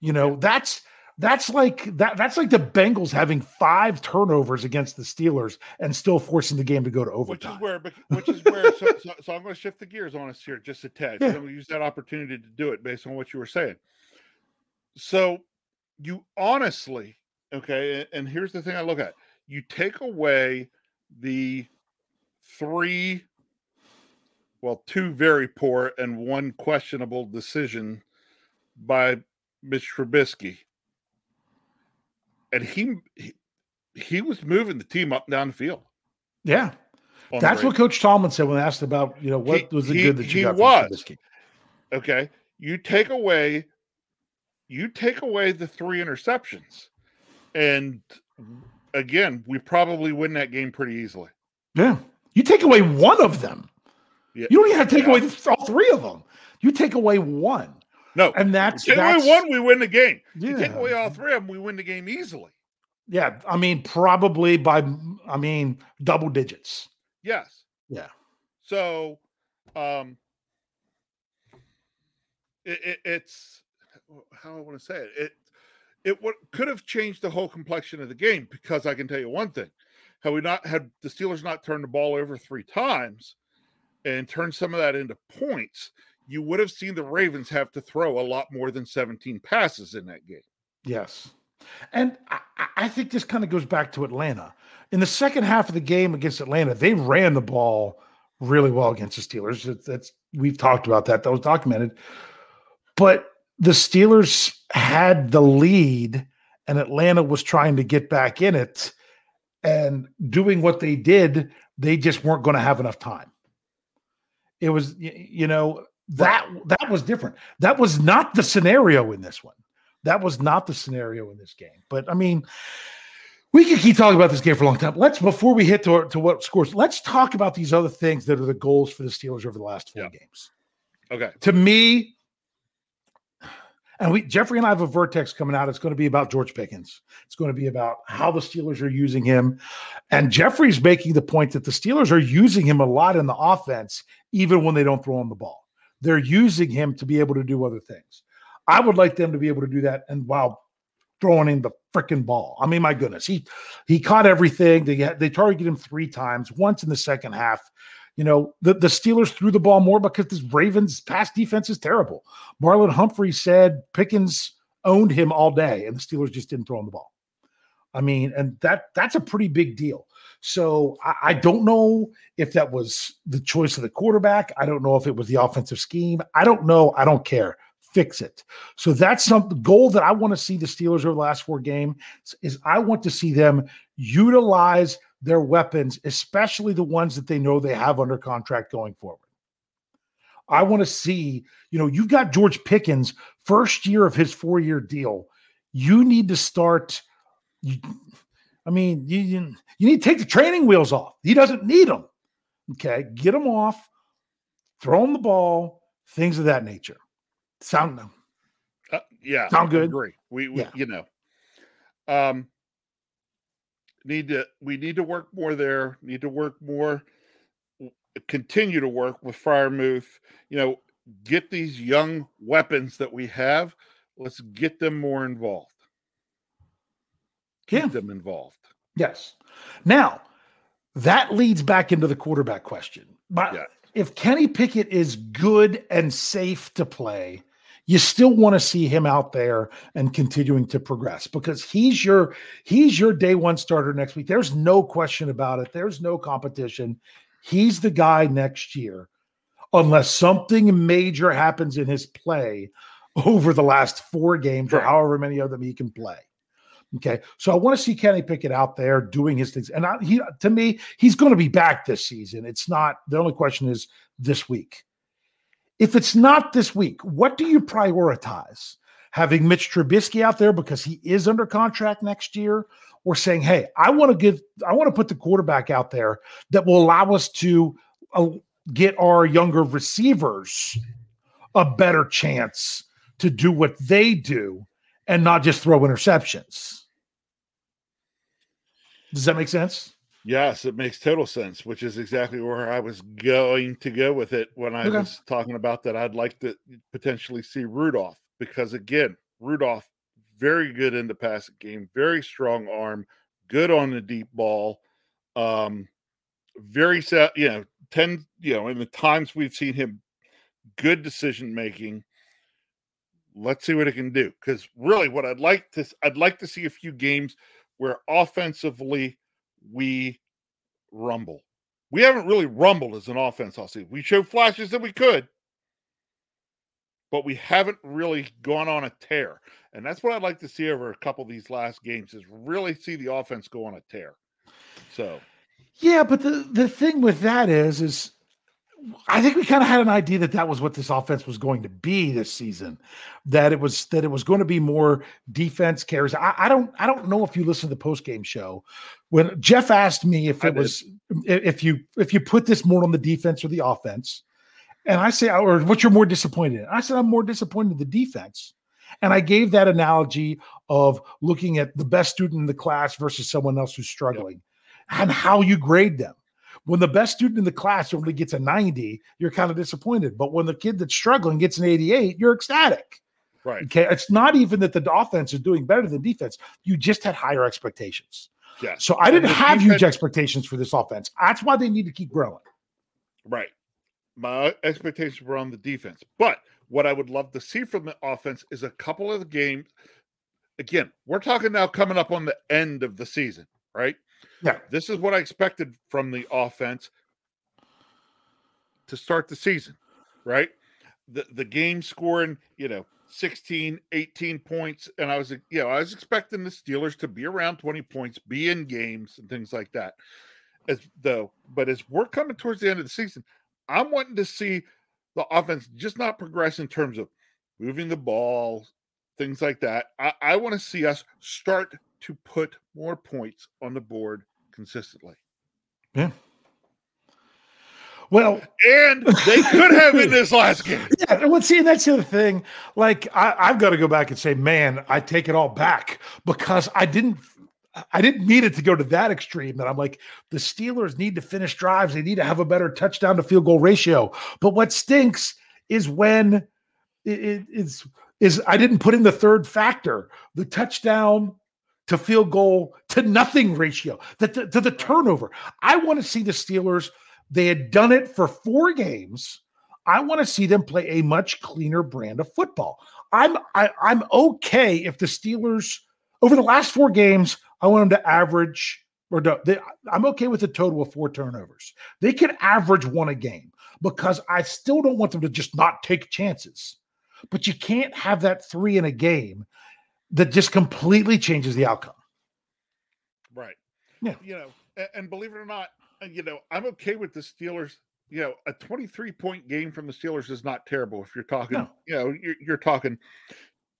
You know, that's that's like that that's like the Bengals having five turnovers against the Steelers and still forcing the game to go to overtime. Which is where which is where so, <laughs> so, so I'm going to shift the gears on us here just a tad. Yeah. I'm going to use that opportunity to do it based on what you were saying. So you honestly, okay, and here's the thing I look at. You take away the three well, two very poor and one questionable decision by Mitch Trubisky. And he, he he was moving the team up and down the field. Yeah. That's what Coach Tomlin said when asked about, you know, what he, was the good that you he got was. Okay. You take away you take away the three interceptions. And again, we probably win that game pretty easily. Yeah. You take away one of them. Yeah. You don't even have to take yeah. away all three of them. You take away one. No, and that's take that's, away one, we win the game. Yeah. You take away all three of them, we win the game easily. Yeah, I mean, probably by I mean double digits. Yes. Yeah. So, um, it, it, it's how I want to say it. It it what could have changed the whole complexion of the game because I can tell you one thing: had we not had the Steelers not turned the ball over three times and turn some of that into points, you would have seen the Ravens have to throw a lot more than 17 passes in that game. Yes. And I, I think this kind of goes back to Atlanta. In the second half of the game against Atlanta, they ran the ball really well against the Steelers. That's we've talked about that. That was documented. But the Steelers had the lead and Atlanta was trying to get back in it and doing what they did, they just weren't going to have enough time. It was, you know, that that was different. That was not the scenario in this one. That was not the scenario in this game. But I mean, we could keep talking about this game for a long time. Let's before we hit to, to what scores, let's talk about these other things that are the goals for the Steelers over the last four yeah. games. Okay. To me, and we Jeffrey and I have a vertex coming out. It's going to be about George Pickens. It's going to be about how the Steelers are using him. And Jeffrey's making the point that the Steelers are using him a lot in the offense, even when they don't throw him the ball. They're using him to be able to do other things. I would like them to be able to do that and while throwing in the freaking ball. I mean, my goodness, he he caught everything. They they targeted him three times, once in the second half. You know, the, the Steelers threw the ball more because this Ravens pass defense is terrible. Marlon Humphrey said Pickens owned him all day, and the Steelers just didn't throw him the ball. I mean, and that that's a pretty big deal. So I, I, don't know if that was the choice of the quarterback. I don't know if it was the offensive scheme. I don't know. I don't care. Fix it. So that's some goal that I want to see the Steelers over the last four games is I want to see them utilize their weapons, especially the ones that they know they have under contract going forward. I want to see, you know, you've got George Pickens, first year of his four year deal. You need to start. You, I mean, you, you need to take the training wheels off. He doesn't need them. Okay. Get them off, throw him the ball, things of that nature. Sound uh, yeah. Sound good. Agree. We, we yeah. you know, um, need to we need to work more there need to work more continue to work with Freiermuth you know get these young weapons that we have let's get them more involved Get yeah. them involved yes now that leads back into the quarterback question but yeah. if kenny pickett is good and safe to play you still want to see him out there and continuing to progress because he's your he's your day one starter next week. There's no question about it. There's no competition. He's the guy next year, unless something major happens in his play <laughs> over the last four games or however many of them he can play. Okay, so I want to see Kenny Pickett out there doing his things, and I, he to me he's going to be back this season. It's not the only question is this week. If it's not this week, what do you prioritize? having Mitch Trubisky out there because he is under contract next year, or saying, "Hey, I want to give, I want to put the quarterback out there that will allow us to uh, get our younger receivers a better chance to do what they do and not just throw interceptions." Does that make sense? Yes, it makes total sense, which is exactly where I was going to go with it when I Okay. was talking about that. I'd like to potentially see Rudolph because, again, Rudolph, very good in the passing game, very strong arm, good on the deep ball, um, very set, you know, 10, you know, in the times we've seen him, good decision making. Let's see what it can do. Because really, what I'd like to, I'd like to see a few games where offensively we rumble. We haven't really rumbled as an offense all season. We showed flashes that we could, but we haven't really gone on a tear. And that's what I'd like to see over a couple of these last games is really see the offense go on a tear. So Yeah, but the the thing with that is, is I think we kind of had an idea that that was what this offense was going to be this season. That it was that it was going to be more defense carries. I, I don't I don't know if you listen to the post game show when Jeff asked me if it was if you if you put this more on the defense or the offense, and I say or what you're more disappointed in. I said I'm more disappointed in the defense. And I gave that analogy of looking at the best student in the class versus someone else who's struggling and how you grade them. When the best student in the class only gets a 90, you're kind of disappointed. But when the kid that's struggling gets an 88, you're ecstatic. right. Okay. It's not even that the offense is doing better than defense. You just had higher expectations. Yeah. So I didn't have huge expectations for this offense. That's why they need to keep growing. Right. My expectations were on the defense. But what I would love to see from the offense is a couple of the games. Again, we're talking now coming up on the end of the season, right? Yeah. This is what I expected from the offense to start the season, right? The the game scoring, you know, 16, 18 points. And I was, you know, I was expecting the Steelers to be around 20 points, be in games and things like that. As though, but as we're coming towards the end of the season, I'm wanting to see the offense just not progress in terms of moving the ball, things like that. I, I want to see us start to put more points on the board consistently. Yeah. Well, And they could have in this last game. <laughs> Yeah, well, see, that's the other thing. Like, I, I've got to go back and say, man, I take it all back because I didn't, I didn't need it to go to that extreme. That I'm like, the Steelers need to finish drives. They need to have a better touchdown to field goal ratio. But what stinks is when it, it- it's is I didn't put in the third factor, the touchdown to field goal to nothing ratio, that to, to the turnover. I want to see the Steelers. They had done it for four games. I want to see them play a much cleaner brand of football. I'm I, I'm okay if the Steelers over the last four games, I want them to average or no, they, I'm okay with a total of four turnovers. They can average one a game because I still don't want them to just not take chances. But you can't have that three in a game that just completely changes the outcome. Right. Yeah. You know, and, believe it or not, Uh, you know, I'm okay with the Steelers. You know, a 23 point game from the Steelers is not terrible if you're talking, No. you know, you're, you're talking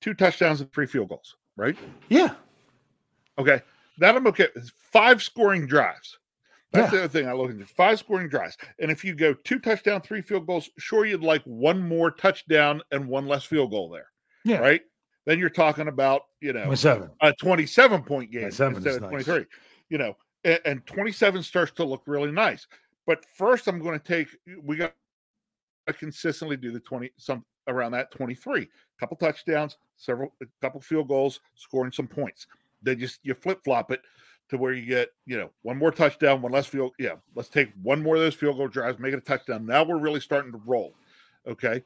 two touchdowns and three field goals, right? Yeah. Okay. That I'm okay. with. Five scoring drives. That's Yeah. the other thing I look at. Five scoring drives. And if you go two touchdown, three field goals, sure, you'd like one more touchdown and one less field goal there. Yeah. Right. Then you're talking about, you know, My seven. a 27 point game 27 instead of nice. 23 you know and, and 27 starts to look really nice. But first i'm going to take we got to consistently do the 20 some around that 23 a couple touchdowns several a couple field goals scoring some points. They just you flip-flop it to where you get you know one more touchdown one less field yeah let's take one more of those field goal drives make it a touchdown. Now we're really starting to roll okay?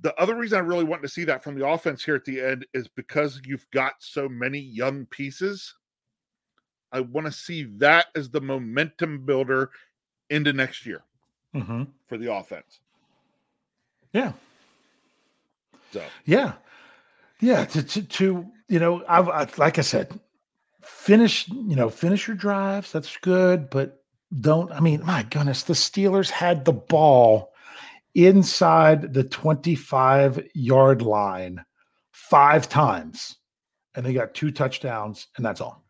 The other reason I really want to see that from the offense here at the end is because you've got so many young pieces. I want to see that as the momentum builder into next year Mm-hmm. for the offense. Yeah. So Yeah. Yeah. To, to, to you know, I've, I, like I said, finish, you know, finish your drives. That's good. But don't, I mean, my goodness, the Steelers had the ball inside the 25 yard line five times and they got two touchdowns, and that's all.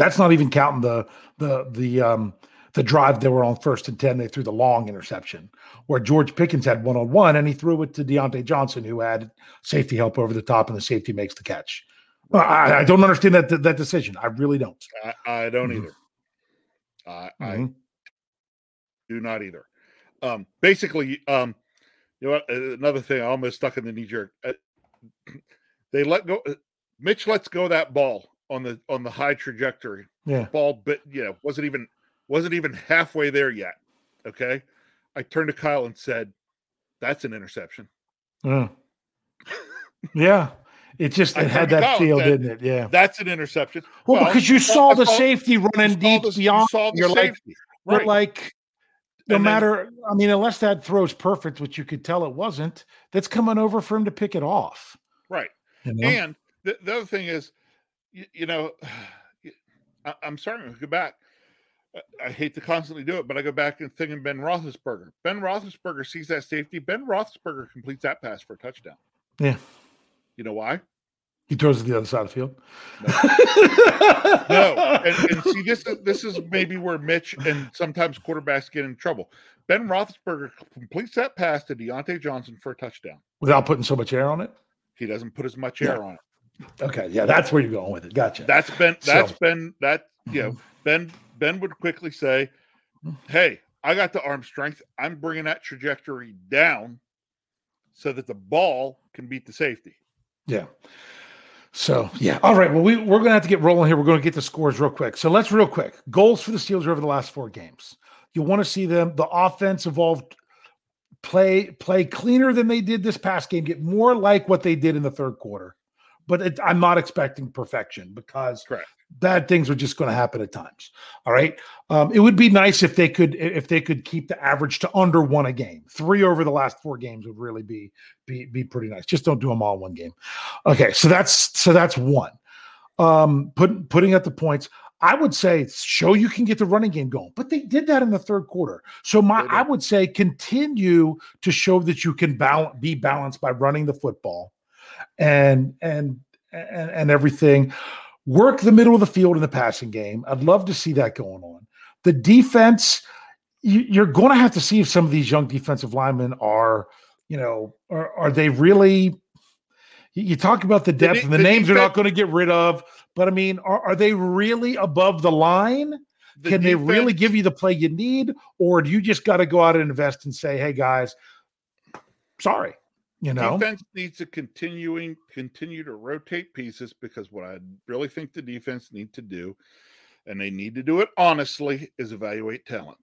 That's not even counting the the the um the drive they were on first and 10, they threw the long interception where George Pickens had one on one and he threw it to Diontae Johnson, who had safety help over the top, and the safety makes the catch. I, I don't understand that that decision. I really don't. I, I don't Mhm. either. I, Mhm. I do not either. Um, basically, um, you know what? uh, Another thing, I almost stuck in the knee jerk. Uh, <clears throat> they let go. uh, Mitch lets go that ball on the on the high trajectory. Yeah. Ball, but you know, wasn't even wasn't even halfway there yet. Okay, I turned to Kyle and said, "That's an interception." Mm. Yeah. It just it had that feel, said, didn't it? Yeah. That's an interception. Well, because you saw I the saw- safety running saw deep the- you beyond. saw the You're like, safety. but Right. like, no And then- matter. I mean, unless that throw's perfect, which you could tell it wasn't, that's coming over for him to pick it off. right. You know? And the, the other thing is, you, you know, <sighs> I, I'm starting to go back. I- hate to constantly do it, but I go back and think of Ben Roethlisberger. Ben Roethlisberger sees that safety. Ben Roethlisberger completes that pass for a touchdown. yeah, You know why? he throws it to the other side of the field. No. <laughs> And, and see, this is this is maybe where Mitch and sometimes quarterbacks get in trouble. Ben Roethlisberger completes that pass to Diontae Johnson for a touchdown. without putting so much air on it. He doesn't put as much Yeah. air on it. Okay, yeah, that's where you're going with it. Gotcha. That's been So- that's been that you know mm-hmm. Ben Ben would quickly say, mm-hmm. "Hey, I got the arm strength. I'm bringing that trajectory down so that the ball can beat the safety." Yeah. So yeah. All right. Well, we we're gonna have to get rolling here. We're gonna get the scores real quick. So let's real quick. Goals for the Steelers over the last four games. You want to see them the offense evolve, play play cleaner than they did this past game, get more like what they did in the third quarter. But it, I'm not expecting perfection because Correct. bad things are just going to happen at times. All right. Um, it would be nice if they could if they could keep the average to under one a game. Three over the last four games would really be be be pretty nice. Just don't do them all one game. Okay, so that's so that's one. Um, put, putting at the points, I would say show you can get the running game going, but they did that in the third quarter. So my I would say continue to show that you can balance be balanced by running the football and and and, and everything. Work the middle of the field in the passing game. I'd love to see that going on. The defense, you, you're going to have to see if some of these young defensive linemen are, you know, are, are they really? You, talk about the The depth, de- and the, the names are not going to get rid of. But I mean, are, are they really above the line? The Can they really give you the play you need, or do you just got to go out and invest and say, "Hey guys, sorry," you know? defense needs to continuing continue to rotate pieces because what I really think the defense need to do, and they need to do it honestly, is evaluate talent.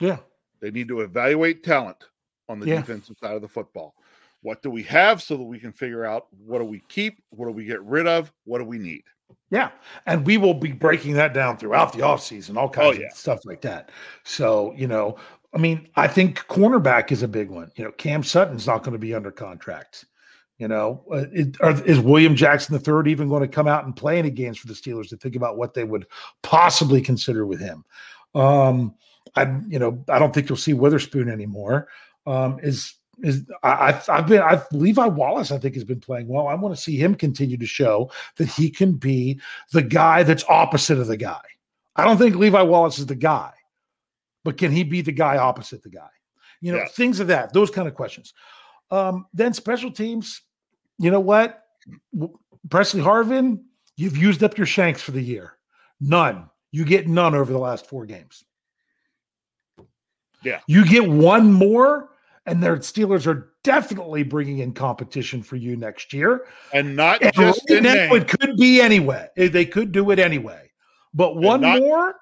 Yeah, They need to evaluate talent on the Yeah. defensive side of the football. What do we have so that we can figure out what do we keep, what do we get rid of, what do we need? yeah, and we will be breaking that down throughout the offseason, all oh, kinds Oh, yeah. of stuff like that. So you know, I mean, I think cornerback is a big one. You know, Cam Sutton's not going to be under contract. You know, uh, it, is William Jackson III even going to come out and play any games for the Steelers to think about what they would possibly consider with him? Um, I, you know, I don't think you'll see Witherspoon anymore. Um, is is I, I've been I Levi Wallace I think has been playing well. I want to see him continue to show that he can be the guy that's opposite of the guy. I don't think Levi Wallace is the guy, but can he be the guy opposite the guy? You know, Yes. things of that, those kind of questions. Um, then special teams, you know what? Pressley Harvin, you've used up your shanks for the year. None. You get none over the last four games. Yeah. You get one more, and their Steelers are definitely bringing in competition for you next year. And not And just in name. it could be anyway. They could do it anyway. But one not- more,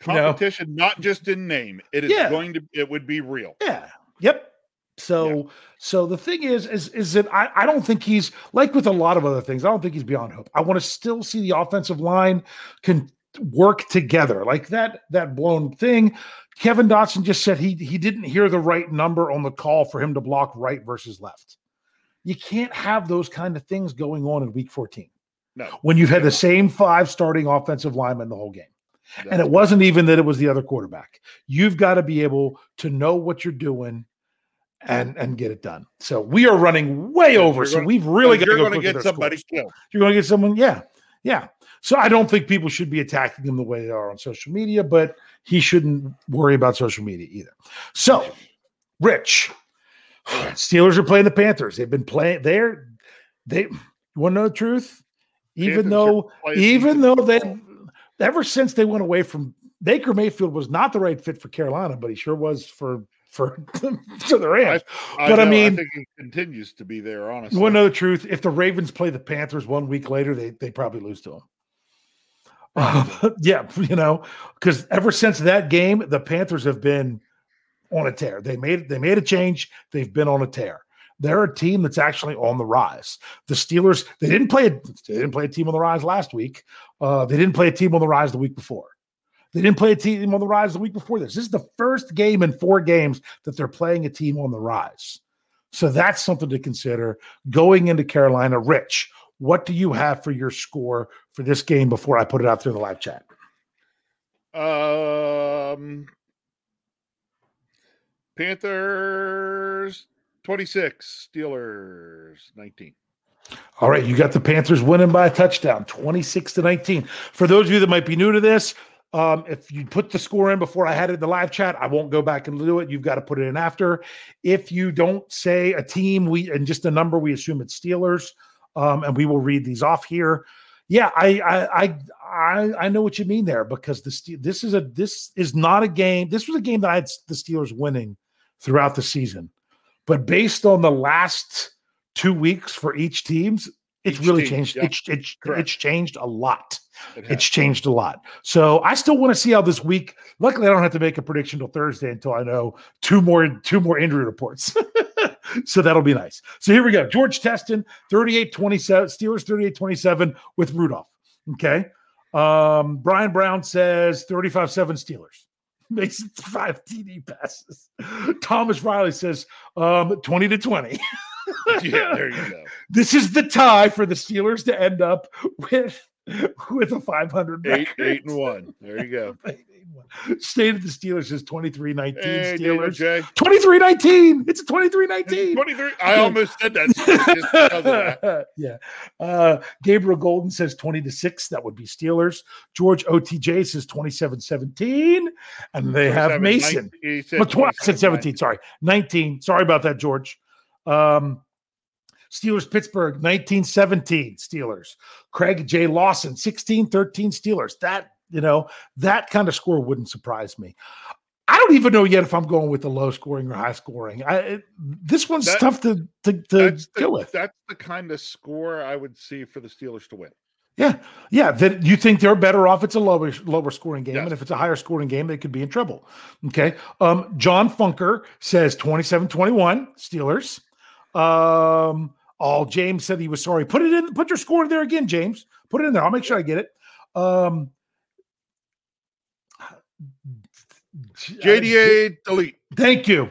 competition, not just in name. It is Yeah. going to it would be real. yeah, yep. So, so the thing is, is is that I, I don't think he's like with a lot of other things. I don't think he's beyond hope. I want to still see the offensive line can work together like that. That blown thing. Kevin Dotson just said he he didn't hear the right number on the call for him to block right versus left. You can't have those kind of things going on in Week 14 No. when you've had the same five starting offensive linemen the whole game. And That's- it wasn't even that it was the other quarterback. You've got to be able to know what you're doing and and get it done. So we are running way over. you're So we've really got to go get somebody killed. You're going to get someone, yeah, yeah. So I don't think people should be attacking him the way they are on social media, but he shouldn't worry about social media either. So, Rich, Steelers are playing the Panthers. They've been playing. They're they. You want to know the truth? Even Panthers though, even though they. Ever since they went away from Baker Mayfield was not the right fit for Carolina, but he sure was for for <laughs> for the Rams. But I know, mean- think he continues to be there. Honestly, You want to know the truth? If the Ravens play the Panthers one week later, they they probably lose to them. Uh, <laughs> yeah, you know, because ever since that game, the Panthers have been on a tear. They made they made a change. They've been on a tear. They're a team that's actually on the rise. The Steelers they didn't play a, they didn't play a team on the rise last week. Uh, they didn't play a team on the rise the week before. They didn't play a team on the rise the week before this. This is the first game in four games that they're playing a team on the rise. So that's something to consider going into Carolina. Rich, what do you have for your score for this game before I put it out through the live chat? Um, Panthers 26, Steelers 19. All right, you got the Panthers winning by a touchdown, 26 to 19. For those of you that might be new to this, um, if you put the score in before I had it in the live chat, I won't go back and do it. You've got to put it in after. If you don't say a team, we and just a number, we assume it's Steelers, um, and we will read these off here. Yeah, I I I I, know what you mean there because the Ste- this is a this is not a game. This was a game that I had the Steelers winning throughout the season, but based on the last two weeks for each teams, it's Each really team, changed. yeah. It's it's Correct. it's changed a lot. It It's changed a lot. So I still want to see how this week. Luckily, I don't have to make a prediction till Thursday until I know two more two more injury reports. <laughs> so that'll be nice. So here we go. George Teston, 38-27, Steelers 38-27 with Rudolph. Okay. Um, Brian Brown says 35-7 Steelers. <laughs> Makes five TD passes. Thomas Riley says um 20 to 20. <laughs> yeah, there you go. This is the tie for the Steelers to end up with <laughs> with a 500 Eight, record. eight and one. There you go. <laughs> State of the Steelers is 23 19. Hey, Steelers J. 23 19. It's a 23 19. 23. I almost said that <laughs> just because of that. yeah. Uh, Gabriel Golden says 20 to 6. That would be Steelers. George OTJ says 27 17. And they have Mason. 19, he said Well, 20, I said 27, 17. Sorry. 19. Sorry about that, George. Um, Steelers, Pittsburgh, 1917 Steelers. Craig J. Lawson, 1613 Steelers. That, you know, that kind of score wouldn't surprise me. I don't even know yet if I'm going with the low scoring or high scoring. I, it, this one's That- tough to, to, to deal the, with. that's the kind of score I would see for the Steelers to win. Yeah, yeah. That you think they're better off? It's a lower lower scoring game, Yes. and if it's a higher scoring game, they could be in trouble. Okay. Um, John Funker says 27-21 Steelers. Um, all James said he was sorry. Put it in. Put your score there again, James. Put it in there. I'll make sure I get it. Um, JDA delete. Thank you.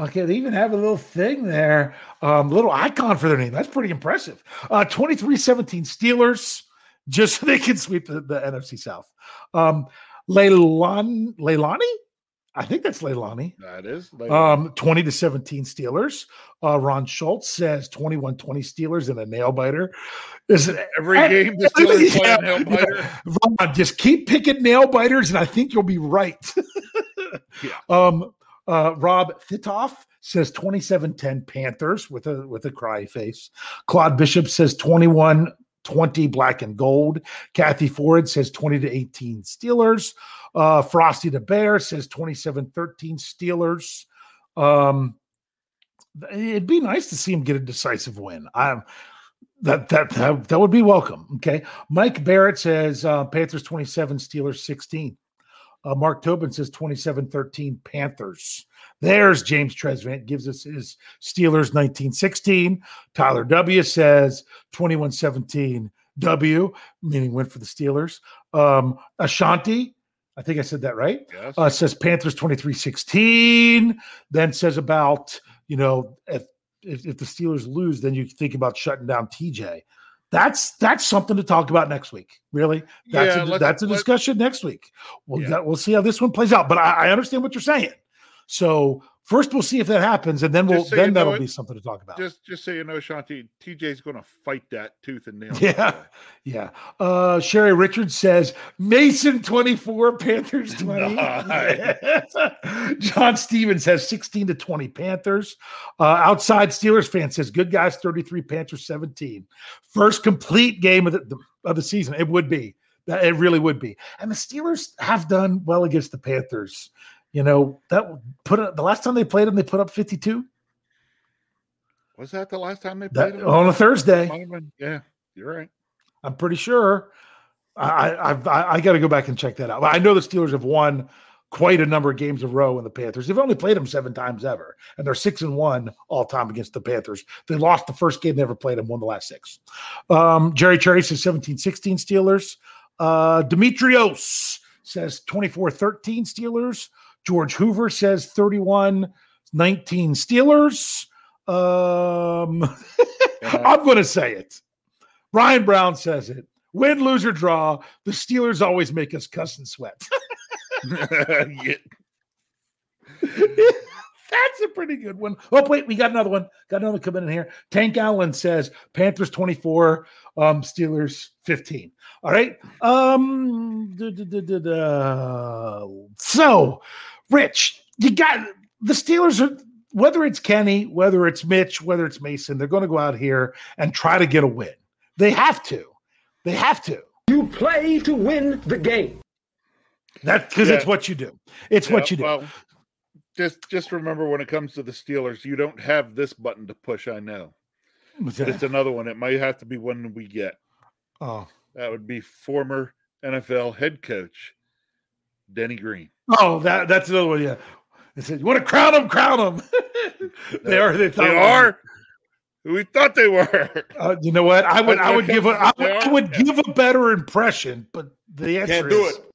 Okay, they even have a little thing there, um, little icon for their name. That's pretty impressive. Uh, 23-17 Steelers, just so they can sweep the, the NFC South. Um, Leilani, Leilani? I think that's Leilani. That is. like- Um, 20 to 17 Steelers. Uh, Ron Schultz says 21 20 Steelers and a nail biter. Is it Every I- game the Steelers <laughs> play a nail biter. Ron, just keep picking nail biters, and I think you'll be right. <laughs> Yeah. Um, uh, Rob Thitoff says 27-10 Panthers with a with a cry face. Claude Bishop says 21 20 black and gold. Kathy Ford says 20 to 18 Steelers. Uh, Frosty the Bear says 27 13 Steelers. Um, it'd be nice to see him get a decisive win. I'm that that that, that would be welcome. Okay. Mike Barrett says uh, Panthers 27, Steelers 16. Uh, Mark Tobin says 27 13 Panthers. There's James Tresvant gives us his Steelers 1916. Tyler W says 21 17 W, meaning win for the Steelers. Um, Ashanti, I think I said that right Yes. uh, says Panthers 23 16. Then says about, you know, if, if, if the Steelers lose, then you think about shutting down TJ. That's that's something to talk about next week. Really, that's Yeah, a, that's a discussion next week. We'll Yeah. that- we'll see how this one plays out. But I, I understand what you're saying. So First, we'll see if that happens, and then we'll so then you know that'll it, be something to talk about. Just just so you know, Shanti, TJ's going to fight that tooth and nail. Yeah, yeah. Uh, Sherry Richards says Mason 24, Panthers <laughs> 20. <laughs> John Stevens has 16 to 20 Panthers. Uh, outside Steelers fan says good guys 33, Panthers 17. First complete game of the, of the season. It would be. That it really would be. And the Steelers have done well against the Panthers. You know, that put the last time they played them, they put up 52 Was that the last time they that, played him? on a Thursday. Been- Yeah, you're right. I'm pretty sure. I I I've, I, I got to go back and check that out. I know the Steelers have won quite a number of games in a row in the Panthers. They've only played them seven times ever, and they're six and one all time against the Panthers. They lost the first game they ever played and won the last six. Um, Jerry Cherry says 17 16 Steelers. Uh, Demetrios says 24 13 Steelers. George Hoover says 31 19 Steelers. Um, <laughs> I'm going to say it. Brian Brown says it. Win, lose, or draw, the Steelers always make us cuss and sweat. <laughs> yeah. <laughs> That's a pretty good one. Oh, wait, we got another one. Got another coming in here. Tank Allen says Panthers 24, um, Steelers 15. All right. Um, so, Rich, you got the Steelers are whether it's Kenny, whether it's Mitch, whether it's Mason, they're going to go out here and try to get a win. They have to. They have to. You play to win the game. That's because it's what you do. It's what you do. Well, just just remember when it comes to the Steelers, you don't have this button to push. I know, but it's another one. It might have to be one we get. oh. That would be former NFL head coach Denny Green. Oh, that that's another one. Yeah, they said you want to crown them, crown them. <laughs> they are. They, They are we thought they were. Uh, you know what? I would. I would give a. I would, I would give a better impression, but the answer Can't do is it.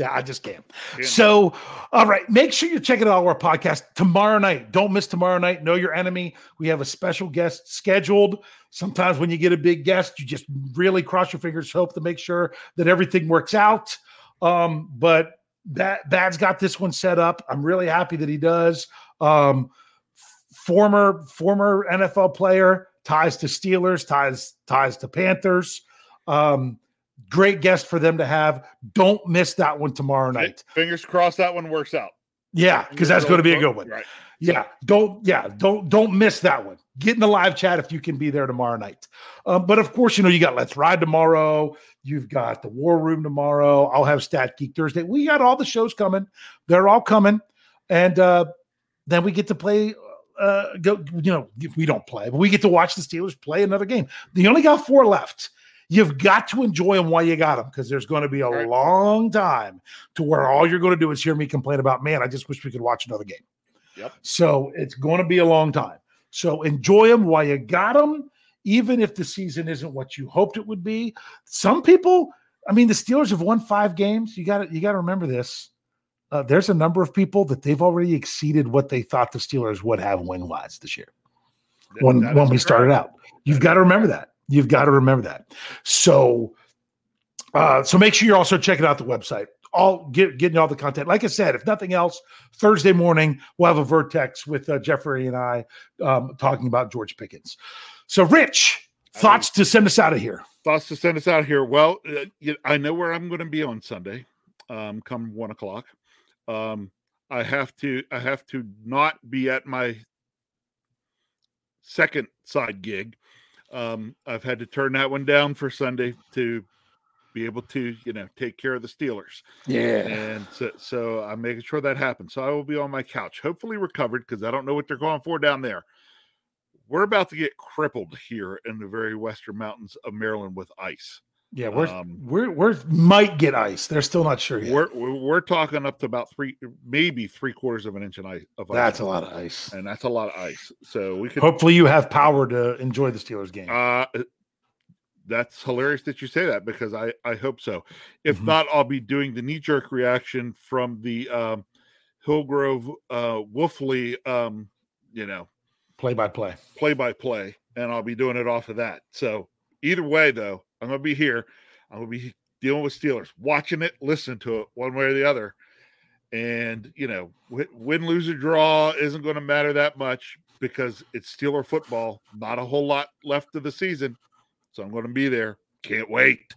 Yeah. I just can't. Can't So, all right, make sure you're checking out our podcast tomorrow night. Don't miss tomorrow night. Know your enemy. We have a special guest scheduled. Sometimes when you get a big guest, you just really cross your fingers, hope to make sure that everything works out. Um, but that Bad's got this one set up. I'm really happy that he does. Um, former former NFL player ties to Steelers, ties ties to Panthers. Um, great guest for them to have. Don't miss that one tomorrow night. Fingers crossed that one works out. Yeah, because that's going to be a good one. Right. Yeah, don't yeah don't don't miss that one. Get in the live chat if you can be there tomorrow night. Um, but of course, you know you got Let's Ride tomorrow. You've got the War Room tomorrow. I'll have Stat Geek Thursday. We got all the shows coming. They're all coming, and uh, then we get to play. Uh, go you know we don't play, but we get to watch the Steelers play another game. They only got four left. You've got to enjoy them while you got them because there's going to be a Right. long time to where all you're going to do is hear me complain about, man, I just wish we could watch another game. Yep. So it's going to be a long time. So enjoy them while you got them, even if the season isn't what you hoped it would be. Some people, I mean, the Steelers have won five games. You got to you got to remember this. Uh, there's a number of people that they've already exceeded what they thought the Steelers would have win wise this year when That when we started out. You've got to remember that. You've got to remember that. So, uh, so make sure you're also checking out the website. All get, getting all the content. Like I said, if nothing else, Thursday morning we'll have a vertex with uh, Jeffrey and I um, talking about George Pickens. So, Rich, thoughts to send us out of here? thoughts to send us out of here. Well, uh, I know where I'm going to be on Sunday, um, come one o'clock. Um, I have to, I have to not be at my second side gig. Um, I've had to turn that one down for Sunday to be able to, you know, take care of the Steelers. Yeah. And so, so I'm making sure that happens. So I will be on my couch, hopefully recovered, because I don't know what they're going for down there. We're about to get crippled here in the very western mountains of Maryland with ice. Yeah, we're Um, we're we're might get ice. They're still not sure yet. We're, we're talking up to about three, maybe three quarters of an inch of ice. Of ice That's a lot of ice. and that's a lot of ice. So we could. Hopefully, you have power to enjoy the Steelers game. Uh, that's hilarious that you say that because I I hope so. If Mhm. not, I'll be doing the knee jerk reaction from the um, Hillgrove uh, Wolfley, um, you know, Play by play. play by play, and I'll be doing it off of that. So either way, though, I'm gonna be here. I'm gonna be dealing with Steelers, watching it, listening to it, one way or the other. And, you know, win, lose, or draw isn't going to matter that much because it's Steeler football. Not a whole lot left of the season. So I'm going to be there. Can't wait.